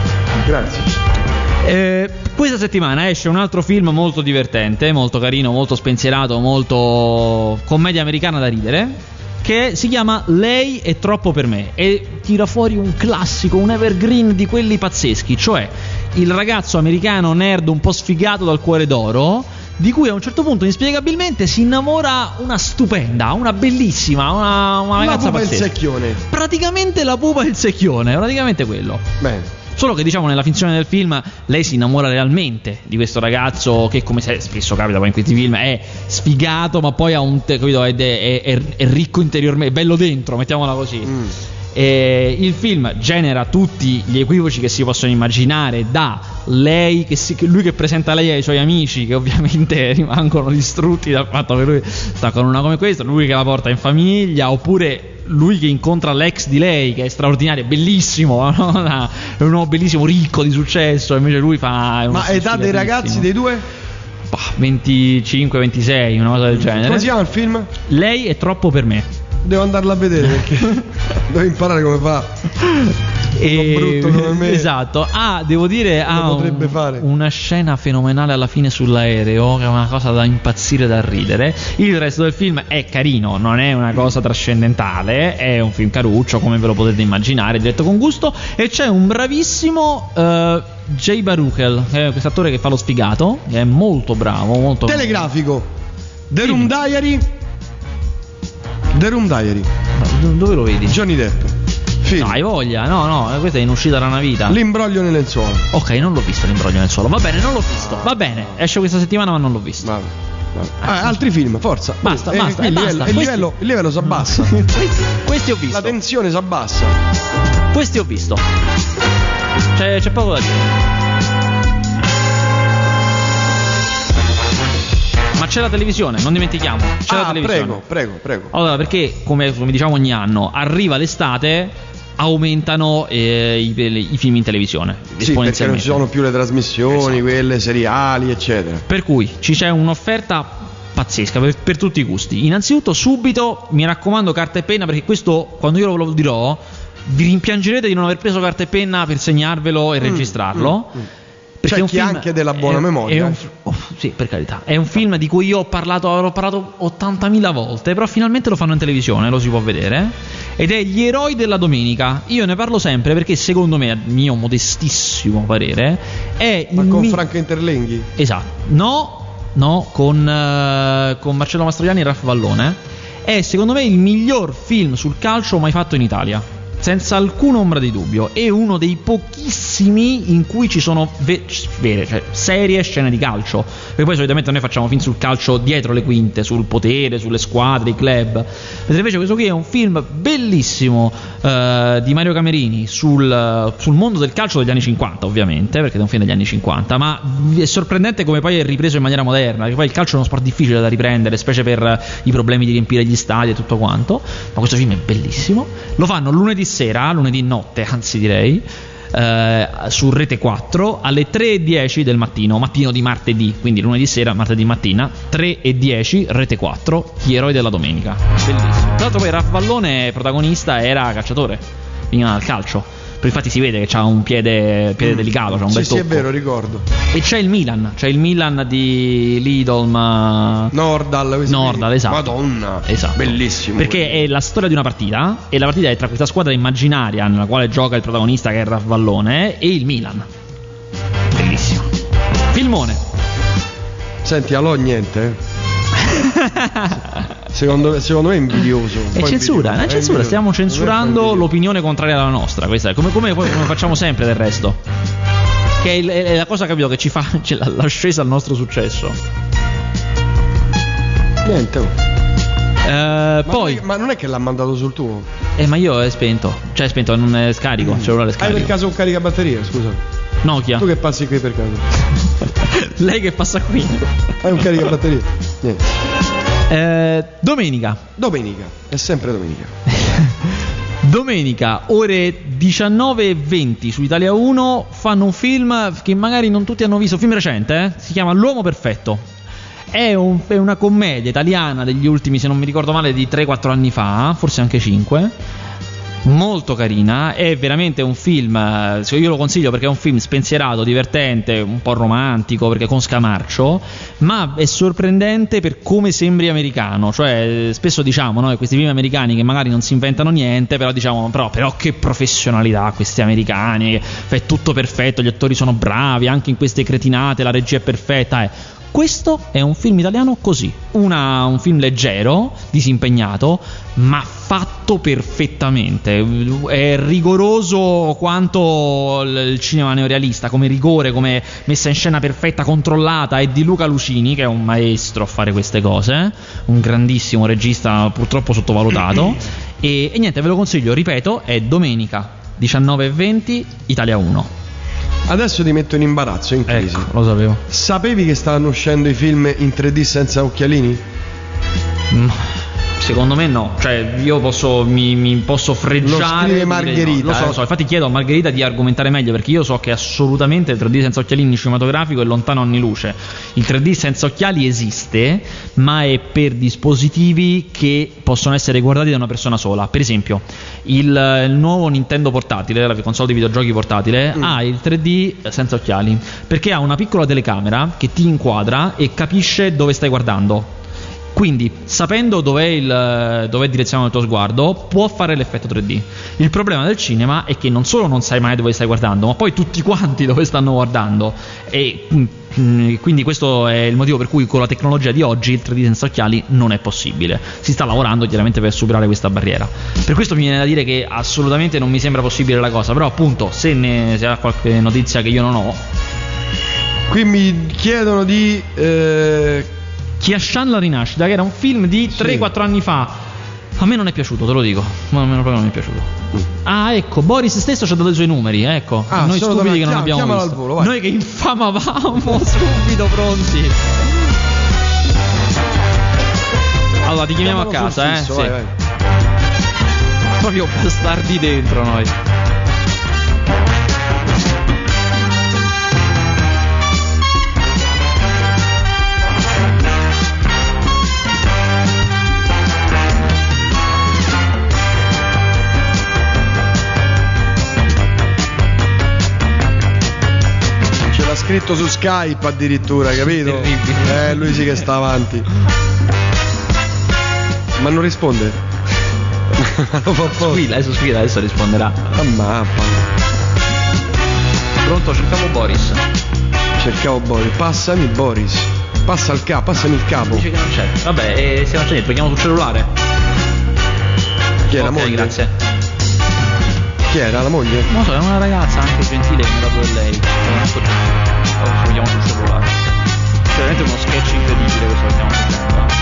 grazie. Eh, questa settimana esce un altro film molto divertente, molto carino, molto spensierato, molto commedia americana da ridere. Che si chiama Lei è troppo per me e tira fuori un classico, un evergreen di quelli pazzeschi, cioè il ragazzo americano nerd un po' sfigato dal cuore d'oro, di cui a un certo punto inspiegabilmente si innamora una stupenda, una bellissima, una, una La ragazza pupa e il pazzesca. secchione. Praticamente la pupa e il secchione, praticamente quello. Bene. Solo che diciamo nella finzione del film lei si innamora realmente di questo ragazzo che come spesso capita poi in questi film è sfigato ma poi un capito, è- è- è ricco interiormente, è bello dentro, mettiamola così. Mm. E il film genera tutti gli equivoci che si possono immaginare da lei che si- lui che presenta lei ai suoi amici che ovviamente rimangono distrutti dal fatto che lui sta con una come questa, lui che la porta in famiglia oppure lui che incontra l'ex di lei che è straordinario, bellissimo, no? È un uomo bellissimo, ricco di successo, invece lui fa... Ma età dei ragazzi dei due? Bah, 25-26, una cosa del genere. Come si chiama il film? Lei è troppo per me. Devo andarla a vedere perché devo imparare come fa. E- brutto come me. Esatto. Ah, devo dire, Lo ha potrebbe un- fare. una scena fenomenale alla fine sull'aereo, che è una cosa da impazzire da ridere. Il resto del film è carino, non è una cosa trascendentale, è un film caruccio, come ve lo potete immaginare, diretto con gusto. E c'è un bravissimo eh, Jay Baruchel, che è questo attore che fa lo sfigato, che è molto bravo, molto Telegrafico. The. Room Diary. The Room Diary. Dove lo vedi? Johnny Depp. Film. No, hai voglia, no, no, questa è in uscita da una vita. L'imbroglio nelle lenzuola. Ok, non l'ho visto l'imbroglio nel suolo. Va bene, non l'ho visto. Va bene, esce questa settimana, ma non l'ho visto. Vabbè. vabbè. Ah, altri film, forza. Basta, Eh, basta, eh, il, basta. livello, il Questi- livello, il livello si abbassa. questi, questi ho La visto. tensione si abbassa. Questi ho visto. C'è, c'è poco da dire. Ma c'è la televisione, non dimentichiamo. C'è la ah, televisione. prego, prego, prego. Allora, perché come, come diciamo ogni anno, arriva l'estate, aumentano eh, i, i film in televisione. Sì, perché non ci sono più le trasmissioni, Esatto. quelle seriali, eccetera. Per cui ci c'è un'offerta pazzesca per, per tutti i gusti. Innanzitutto, subito mi raccomando carta e penna perché questo, quando io ve lo dirò, vi rimpiangerete di non aver preso carta e penna per segnarvelo e registrarlo. mm. Perché C'è è un chi film- anche della buona è- memoria. è un oh, sì, per carità. È un film di cui io ho parlato, avrò parlato 80.000 volte, però finalmente lo fanno in televisione, lo si può vedere. Ed è Gli eroi della domenica. Io ne parlo sempre perché secondo me, a mio modestissimo parere, è Ma con mi- Franco Interlenghi? Esatto. No, no, con, eh, con Marcello Mastroianni e Ralph Vallone. È secondo me il miglior film sul calcio mai fatto in Italia. Senza alcuna ombra di dubbio. È uno dei pochissimi in cui ci sono ve- vere, cioè serie scene di calcio. Perché poi solitamente noi facciamo film sul calcio dietro le quinte, sul potere, sulle squadre, i club. Mentre invece questo qui è un film bellissimo eh, di Mario Camerini sul, sul mondo del calcio degli anni 50, ovviamente, perché è un film degli anni 50, ma è sorprendente come poi è ripreso in maniera moderna, perché poi il calcio è uno sport difficile da riprendere, specie per i problemi di riempire gli stadi e tutto quanto, ma questo film è bellissimo. Lo fanno lunedì sera, lunedì notte, anzi direi, eh, su Rete 4 alle 3.10 del mattino, mattino di martedì, quindi lunedì sera, martedì mattina, 3.10 Rete 4, Gli eroi della domenica. Bellissimo. Tra l'altro poi Ralph Vallone, protagonista, era calciatore, veniva dal calcio. Infatti si vede che ha un piede, piede delicato, c'ha un sì, bel sì, è tocco. vero, ricordo. E c'è il Milan, c'è il Milan di Lidl, ma... Nordal, Nordal, esatto. Madonna, Esatto. bellissimo. Perché è la storia di una partita e la partita è tra questa squadra immaginaria nella quale gioca il protagonista che è Ralph Vallone e il Milan. Bellissimo. Filmone. Senti, allò niente. secondo, secondo me è invidioso. È censura, invidioso, è censura, stiamo censurando l'opinione contraria alla nostra, questa è come, come- come facciamo sempre del resto. Che è, è la cosa capito che ci fa l'ascesa al nostro successo. Niente. Eh, Ma, poi, non è, ma non è che l'ha mandato sul tuo? eh, ma io è spento, cioè è spento, non è scarico, il cellulare è Hai per scarico. caso un caricabatterie, scusa? Nokia. Tu che passi qui per caso? Lei che passa qui. Hai un caricabatteria? Niente. Eh, domenica. Domenica, è sempre domenica. Domenica, ore 19.20 su Italia 1 fanno un film che magari non tutti hanno visto, film recente, eh? si chiama L'uomo perfetto. È, un- è una commedia italiana degli ultimi, se non mi ricordo male, di 3-4 anni fa, forse anche 5. Molto carina, è veramente un film, io lo consiglio perché è un film spensierato, divertente, un po' romantico perché con scamarcio, ma è sorprendente per come sembri americano, cioè spesso diciamo no, questi film americani che magari non si inventano niente, però diciamo però, però che professionalità questi americani, è tutto perfetto, gli attori sono bravi, anche in queste cretinate la regia è perfetta, eh. Questo è un film italiano così, Una- un film leggero, disimpegnato, ma fatto perfettamente. È rigoroso quanto il cinema neorealista, come rigore, come messa in scena perfetta, controllata. È di Luca Lucini, che è un maestro a fare queste cose, un grandissimo regista, purtroppo sottovalutato. e, e niente, ve lo consiglio, ripeto, è domenica 19.20, Italia 1. Adesso ti metto in imbarazzo, in crisi. Ecco, lo sapevo. Sapevi che stavano uscendo i film in 3D senza occhialini? Mm, Secondo me no, cioè io posso, mi, mi posso freggiare. Lo Margherita, no. Lo so, eh. lo so, infatti chiedo a Margherita di argomentare meglio perché io so che assolutamente il 3D senza occhialini cinematografico è lontano anni luce. Il 3D senza occhiali esiste, ma è per dispositivi che possono essere guardati da una persona sola. Per esempio, il, il nuovo Nintendo portatile, la console di videogiochi portatile, Mm. ha il 3D senza occhiali perché ha una piccola telecamera che ti inquadra e capisce dove stai guardando. Quindi, sapendo il, dov'è direzionato il tuo sguardo, può fare l'effetto 3D. Il problema del cinema è che non solo non sai mai dove stai guardando, ma poi tutti quanti dove stanno guardando. E mm, quindi questo è il motivo per cui con la tecnologia di oggi il 3D senza occhiali non è possibile. Si sta lavorando chiaramente per superare questa barriera. Per questo mi viene da dire che assolutamente non mi sembra possibile la cosa, però appunto se ne se ha qualche notizia che io non ho, Qui mi chiedono di. eh, Chiashan la rinascita, che era un film di Sì. 3-4 anni fa. A me non è piaciuto, te lo dico. Ma a me proprio non è piaciuto. Ah, ecco, Boris stesso ci ha dato i suoi numeri, ecco. Ah, Noi stupidi che non chiam- abbiamo visto. al volo, vai. Noi che infamavamo subito pronti. Allora, ti chiamiamo a chiamalo casa, eh. fisso, Sì. vai, vai. Proprio bastardi dentro noi. Scritto su Skype addirittura, capito? Terribile. Eh, lui sì che sta avanti. Ma non risponde. lo fa. Squilla, adesso squilla, adesso risponderà. Ah, mappa. Pronto, cercavo Boris. Cercavo Boris. Passami Boris. Passa il capo, passami il capo. Dice che non c'è. Vabbè, e se non c'è niente, lo chiamo sul cellulare. Chi era ok, moglie? grazie. Chi era la moglie? Non lo so, è una ragazza anche gentile che mi ha dato lei. Lo chiamo sul cellulare. Cioè, veramente uno sketch incredibile questo sul cellulare.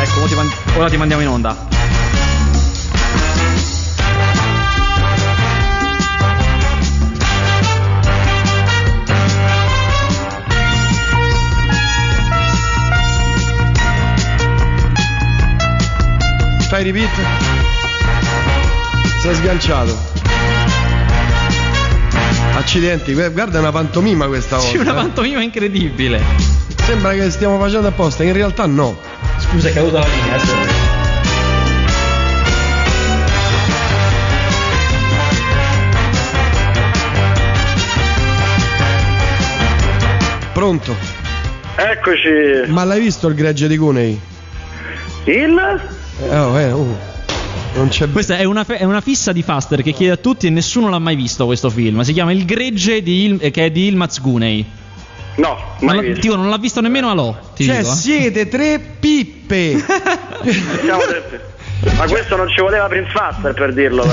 Ecco, ora ti mandiamo in onda. Fai repeat? Sei sganciato. Accidenti, gu- guarda è una pantomima questa volta. C'è una eh. pantomima incredibile. Sembra che stiamo facendo apposta, in realtà no. Scusa, è caduta la linea. adesso- Pronto? Eccoci. Ma l'hai visto il gregge di Cunei? Il? Eh, oh, eh, oh. Non c'è Questa è una, fe- è una fissa di Faster che chiede a tutti e nessuno l'ha mai visto questo film. Si chiama Il gregge di Il- eh, che è di Ilmaz Gunei. No, Non mai l'ha- visto. tipo, non l'ha visto nemmeno Alò. Ti Cioè, dico, eh. siete tre pippe. Siamo tre- Ma questo non ci voleva Prince Faster per dirlo.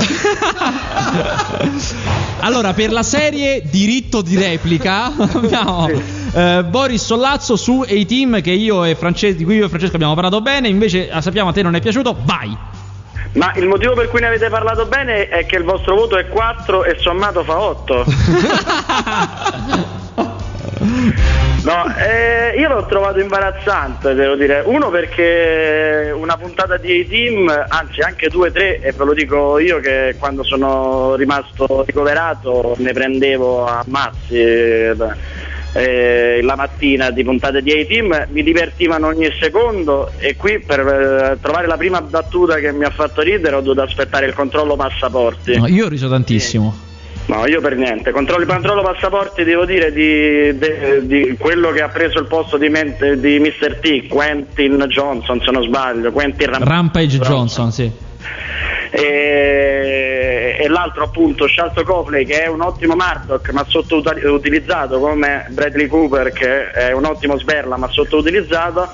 allora, per la serie diritto di replica abbiamo sì. eh, Boris Sollazzo su A-Team che io e Francesco, di cui io e Francesco abbiamo parlato bene, invece sappiamo a te non è piaciuto, vai! Ma il motivo per cui ne avete parlato bene è che il vostro voto è 4 e sommato fa 8. No, eh, io l'ho trovato imbarazzante, devo dire. Uno perché una puntata di A-Team, anzi anche due, tre, e ve lo dico io che quando sono rimasto ricoverato ne prendevo a mazzi. Eh, eh, la mattina di puntate di A-Team mi divertivano ogni secondo e qui per eh, trovare la prima battuta che mi ha fatto ridere ho dovuto aspettare il controllo passaporti. No, io ho riso tantissimo. Sì. No, io per niente. Controllo, controllo passaporti, devo dire, di, di, di, quello che ha preso il posto di, di Mr. T, Quentin Johnson, se non sbaglio. Quentin Ram- Rampage Johnson, Johnson sì. E, e, l'altro appunto Charles Copley che è un ottimo Murdoch ma sottoutilizzato come Bradley Cooper che è un ottimo Sberla ma sottoutilizzato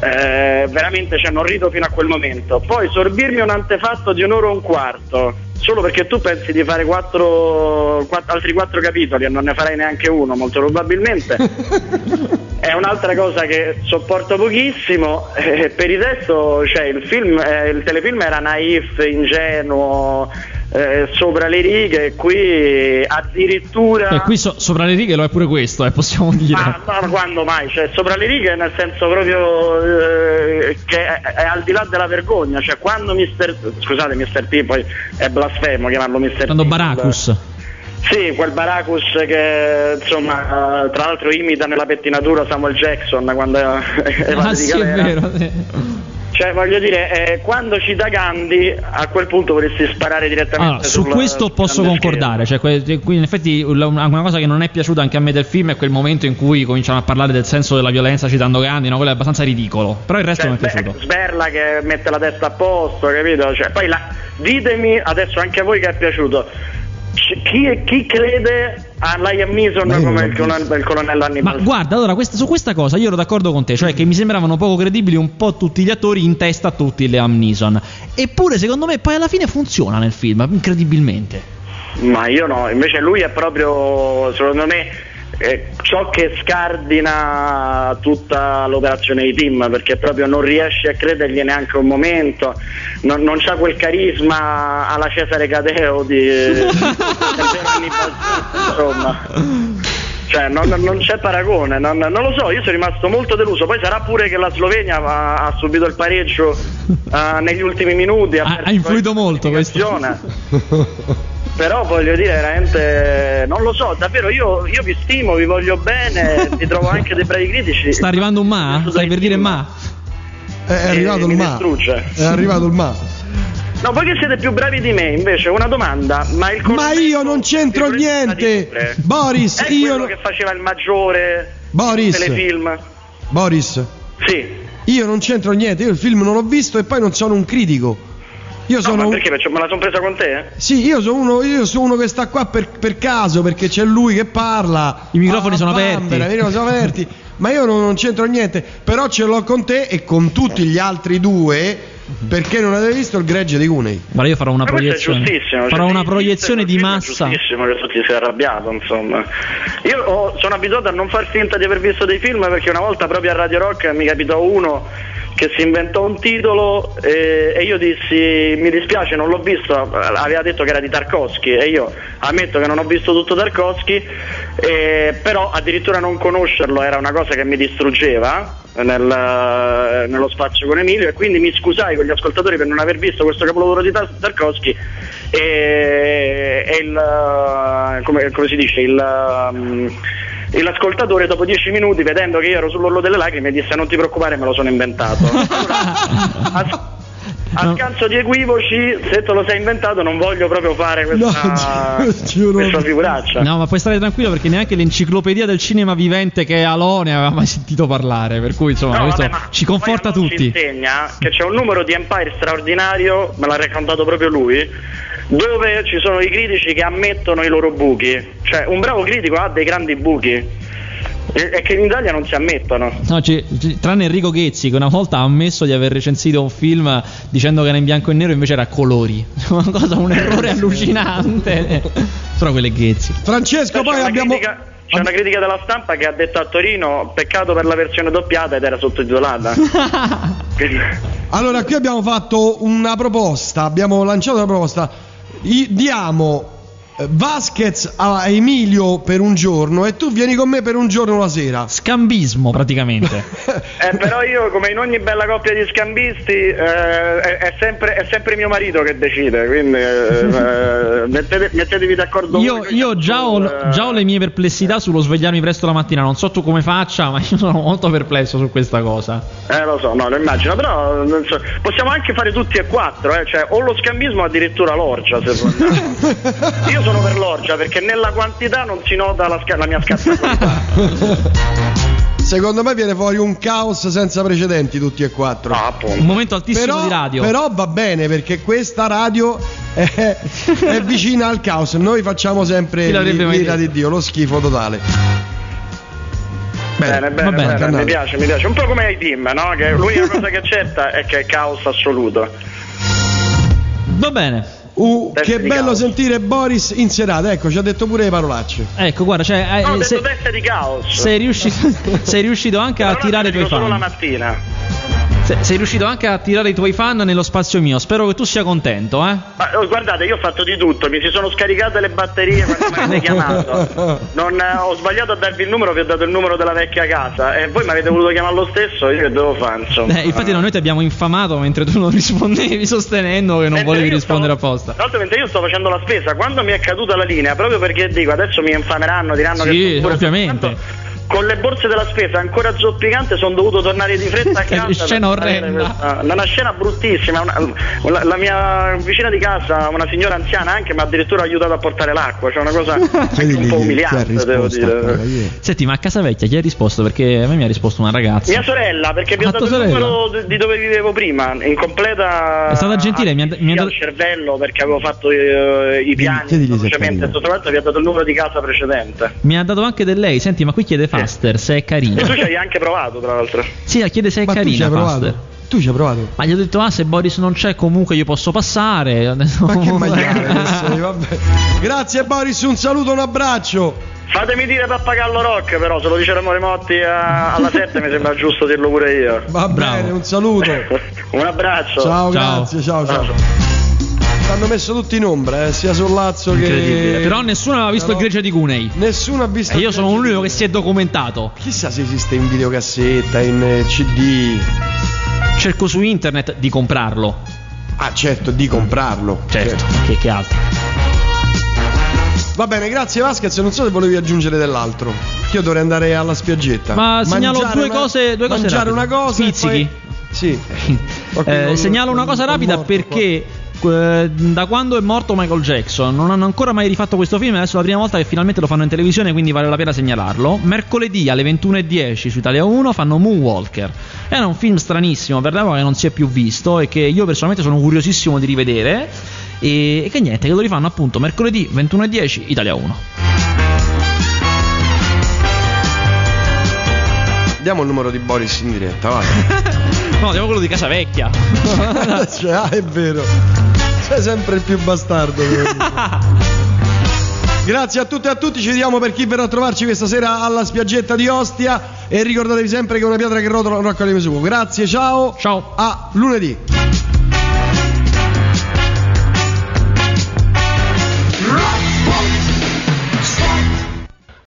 eh, veramente cioè, non rido fino a quel momento poi sorbirmi un antefatto di un'ora e un quarto solo perché tu pensi di fare quattro, quattro, altri quattro capitoli e non ne farai neanche uno, molto probabilmente. è un'altra cosa che sopporto pochissimo. Eh, per il resto, cioè, il, film, eh, il telefilm era naif, ingenuo eh, sopra le righe, qui addirittura. E qui so, sopra le righe lo è pure questo, eh, possiamo dire. Ma, ma, quando mai? Cioè, sopra le righe nel senso proprio eh, che è, è, al di là della vergogna, cioè quando Mister. Scusate, Mister T poi è blasfemo chiamarlo Mister Quando T. Baracus. Sì, quel Baracus che insomma tra l'altro imita nella pettinatura Samuel Jackson quando è ah, sì, è vero. Cioè, voglio dire, eh, quando ci da Gandhi, a quel punto vorresti sparare direttamente. Allora, su questo posso concordare. Cioè, que- in effetti, una cosa che non è piaciuta anche a me del film è quel momento in cui cominciano a parlare del senso della violenza citando Gandhi. No? Quello è abbastanza ridicolo. Però il resto cioè, mi è piaciuto. Sberla che mette la testa a posto, capito? Cioè, poi la... ditemi adesso anche a voi che è piaciuto chi, chi, crede a Liam Neeson come il, colon, il, colonnello Hannibal? Ma guarda, allora questa, su questa cosa io ero d'accordo con te, cioè che mi sembravano poco credibili un po' tutti gli attori in testa a tutti Liam Neeson. Eppure secondo me poi alla fine funziona nel film, incredibilmente. Ma io no, invece lui è proprio, secondo me, eh, ciò che scardina tutta l'operazione di team perché proprio non riesce a credergli neanche un momento. Non, non c'ha quel carisma alla Cesare Cateo di insomma. Cioè non, non, c'è paragone non, non, lo so io sono rimasto molto deluso. Poi sarà pure che la Slovenia ha, ha subito il pareggio uh, negli ultimi minuti ha, ha influito molto questo però voglio dire veramente non lo so davvero io, io vi stimo vi voglio bene vi trovo anche dei bravi critici sta arrivando un ma? stai per dire ma? è, arrivato il ma è arrivato il ma No, voi che siete più bravi di me, invece, una domanda. Ma, il ma io non c'entro niente. Boris, è io. quello che faceva il maggiore Boris. telefilm. Boris. Sì. Io non c'entro niente. Io il film non l'ho visto e poi non sono un critico. Io sono no, perché? Me la sono presa con te? Sì, io sono uno, io sono uno che sta qua per, per, caso perché c'è lui che parla. I microfoni sono bambera, aperti. sono aperti. ma io non, non, c'entro niente. Però ce l'ho con te e con tutti gli altri due. Perché non avete visto il gregge di Cunei? Ma io farò una ma proiezione. Farò cioè, una proiezione di massa. È giustissimo che tu ti sei arrabbiato, insomma. Io ho, sono abituato a non far finta di aver visto dei film perché una volta proprio a Radio Rock mi capitò uno che si inventò un titolo e, e, io dissi mi dispiace non l'ho visto, aveva detto che era di Tarkovsky e io ammetto che non ho visto tutto Tarkovsky, eh, però addirittura non conoscerlo era una cosa che mi distruggeva nel, nello spazio con Emilio e quindi mi scusai con gli ascoltatori per non aver visto questo capolavoro di Tarkovsky e, e il, come, come, si dice, il... Um, e l'ascoltatore dopo dieci minuti vedendo che io ero sull'orlo delle lacrime disse non ti preoccupare me lo sono inventato. Allora, a, scanso di equivoci se te lo sei inventato non voglio proprio fare questa, no, questa figuraccia. No ma puoi stare tranquillo perché neanche l'enciclopedia del cinema vivente che è Alone aveva mai sentito parlare per cui insomma no, questo vabbè, ci conforta tutti ci insegna che c'è un numero di Empire straordinario me l'ha raccontato proprio lui dove ci sono i critici che ammettono i loro buchi. Cioè, un bravo critico ha dei grandi buchi. è che in Italia non si ammettono. No, c- c- tranne Enrico Ghezzi che una volta ha ammesso di aver recensito un film dicendo che era in bianco e nero invece era a colori. Una cosa, un errore allucinante. Però quelle Ghezzi. Francesco, C'è poi una abbiamo. critica- C'è una critica della stampa che ha detto a Torino peccato per la versione doppiata ed era sottotitolata. Allora, qui abbiamo fatto una proposta, abbiamo lanciato una proposta. Diamo Vasquez a Emilio per un giorno e tu vieni con me per un giorno la sera. Scambismo praticamente. Eh, però io, come in ogni bella coppia di scambisti, eh, è, è sempre, è sempre mio marito che decide, quindi eh, eh, mettete- mettetevi d'accordo Io, voi. io già, ho, Eh, già ho le mie perplessità sullo svegliarmi presto la mattina. Non so tu come faccia, ma io sono molto perplesso su questa cosa. Eh lo so, no, lo immagino, però non so, possiamo anche fare tutti e quattro, eh, cioè, o lo scambismo o addirittura l'orgia se vogliamo. Io sono per l'orgia perché nella quantità non si nota la, sca- la mia scarsa qualità. Secondo me viene fuori un caos senza precedenti tutti e quattro. No, Un momento altissimo Però, di radio. però va bene perché questa radio è, è vicina al caos. Noi facciamo sempre l'ira di Dio, lo schifo totale. Bene, bene, bene, bene, mi piace, mi piace. Un po' come ai team, no? Che l'unica cosa che certa è che è caos assoluto. Va bene. Uh, che bello caos. sentire Boris in serata. Ecco, ci ha detto pure le parolacce. Ecco, guarda, cioè, eh, No, ho detto se- teste di caos. sei, riuscito, sei riuscito anche a Però attirare i tuoi dico solo la fan. mattina. Se- sei riuscito anche a attirare i tuoi fan nello spazio mio. Spero che tu sia contento, eh. Ma, oh, guardate, io ho fatto di tutto, mi si sono scaricate le batterie quando mi avete chiamato. Non, eh, ho sbagliato a darvi il numero, vi ho dato il numero della vecchia casa e voi mi avete voluto chiamare lo stesso, io che devo fare. Eh, infatti, no, noi ti abbiamo infamato mentre tu non rispondevi, sostenendo che non Mentre volevi rispondere stavo- apposta. Tra l'altro, mentre io sto facendo la spesa, quando mi è caduta la linea, proprio perché dico adesso mi infameranno, diranno Sì, che pure ovviamente. Tanto, Con le borse della spesa ancora zoppicante sono dovuto tornare di fretta a casa. scena orrenda. questa- Una scena bruttissima. una- la, la mia vicina di casa, una signora anziana, anche mi ha addirittura aiutato a portare l'acqua. Cioè una cosa un po' ha umiliante, devo dire. Senti, ma a casa vecchia chi ha risposto? Perché a me mi ha risposto una ragazza. Mia sorella, perché vi ho Ah, dato tua il sorella? numero di- dove vivevo prima, in completa È stata gentile, mi ha- mi ha dato- al cervello perché avevo fatto eh, i piani velocemente sotto l'altro vi ho dato il numero di casa precedente. Mi ha dato anche del lei. Senti, ma qui chiede Faster se è E tu carina. ci hai anche provato, tra l'altro. Sì, la chiede se è Ma tu ci carina hai provato? Tu ci hai provato? Ma gli ho detto, ah, se Boris non c'è, comunque io posso passare. Ma che maiale che sei, vabbè. Grazie Boris, un saluto, un abbraccio. Fatemi dire Pappagallo Rock, però, se lo dice Remo Motti a- alla 7 mi sembra giusto dirlo pure io. Va Bravo. bene, un saluto. Un abbraccio. Ciao, Ciao. grazie, ciao, ciao. T'hanno messo tutti in ombra, eh, sia Sollazzo Incredibile. che. Però nessuno aveva visto Però- il Grecia di Cunei. Nessuno ha visto. E io il sono l'unico che si è documentato. Chissà se esiste in videocassetta, in eh, CD. Cerco su internet di comprarlo. Ah, certo, di comprarlo. Certo, che, che altro. Va bene, grazie Vasquez. Non so se volevi aggiungere dell'altro. Io dovrei andare alla spiaggetta. Ma segnalo Mangiare due una- cose- due cose Mangiare rapide. una cosa. Pizzichi? poi- Sì. Eh, segnalo una cosa rapida morto perché eh, da quando è morto Michael Jackson non hanno ancora mai rifatto questo film adesso è la prima volta che finalmente lo fanno in televisione quindi vale la pena segnalarlo. Mercoledì alle 21.10 su Italia 1 fanno Moonwalker. Era un film stranissimo per l'epoca che non si è più visto e che io personalmente sono curiosissimo di rivedere. E, e che niente che lo rifanno appunto mercoledì 21.10 Italia 1 Diamo il numero di Boris in diretta, vai. no diamo quello di Casa Vecchia cioè, ah, è vero. Sei sempre il più bastardo. Grazie a tutte e a tutti, ci vediamo per chi verrà a trovarci questa sera alla spiaggetta di Ostia e ricordatevi sempre che una pietra che rotola non raccoglie sugo. Grazie, ciao. Ciao. A lunedì.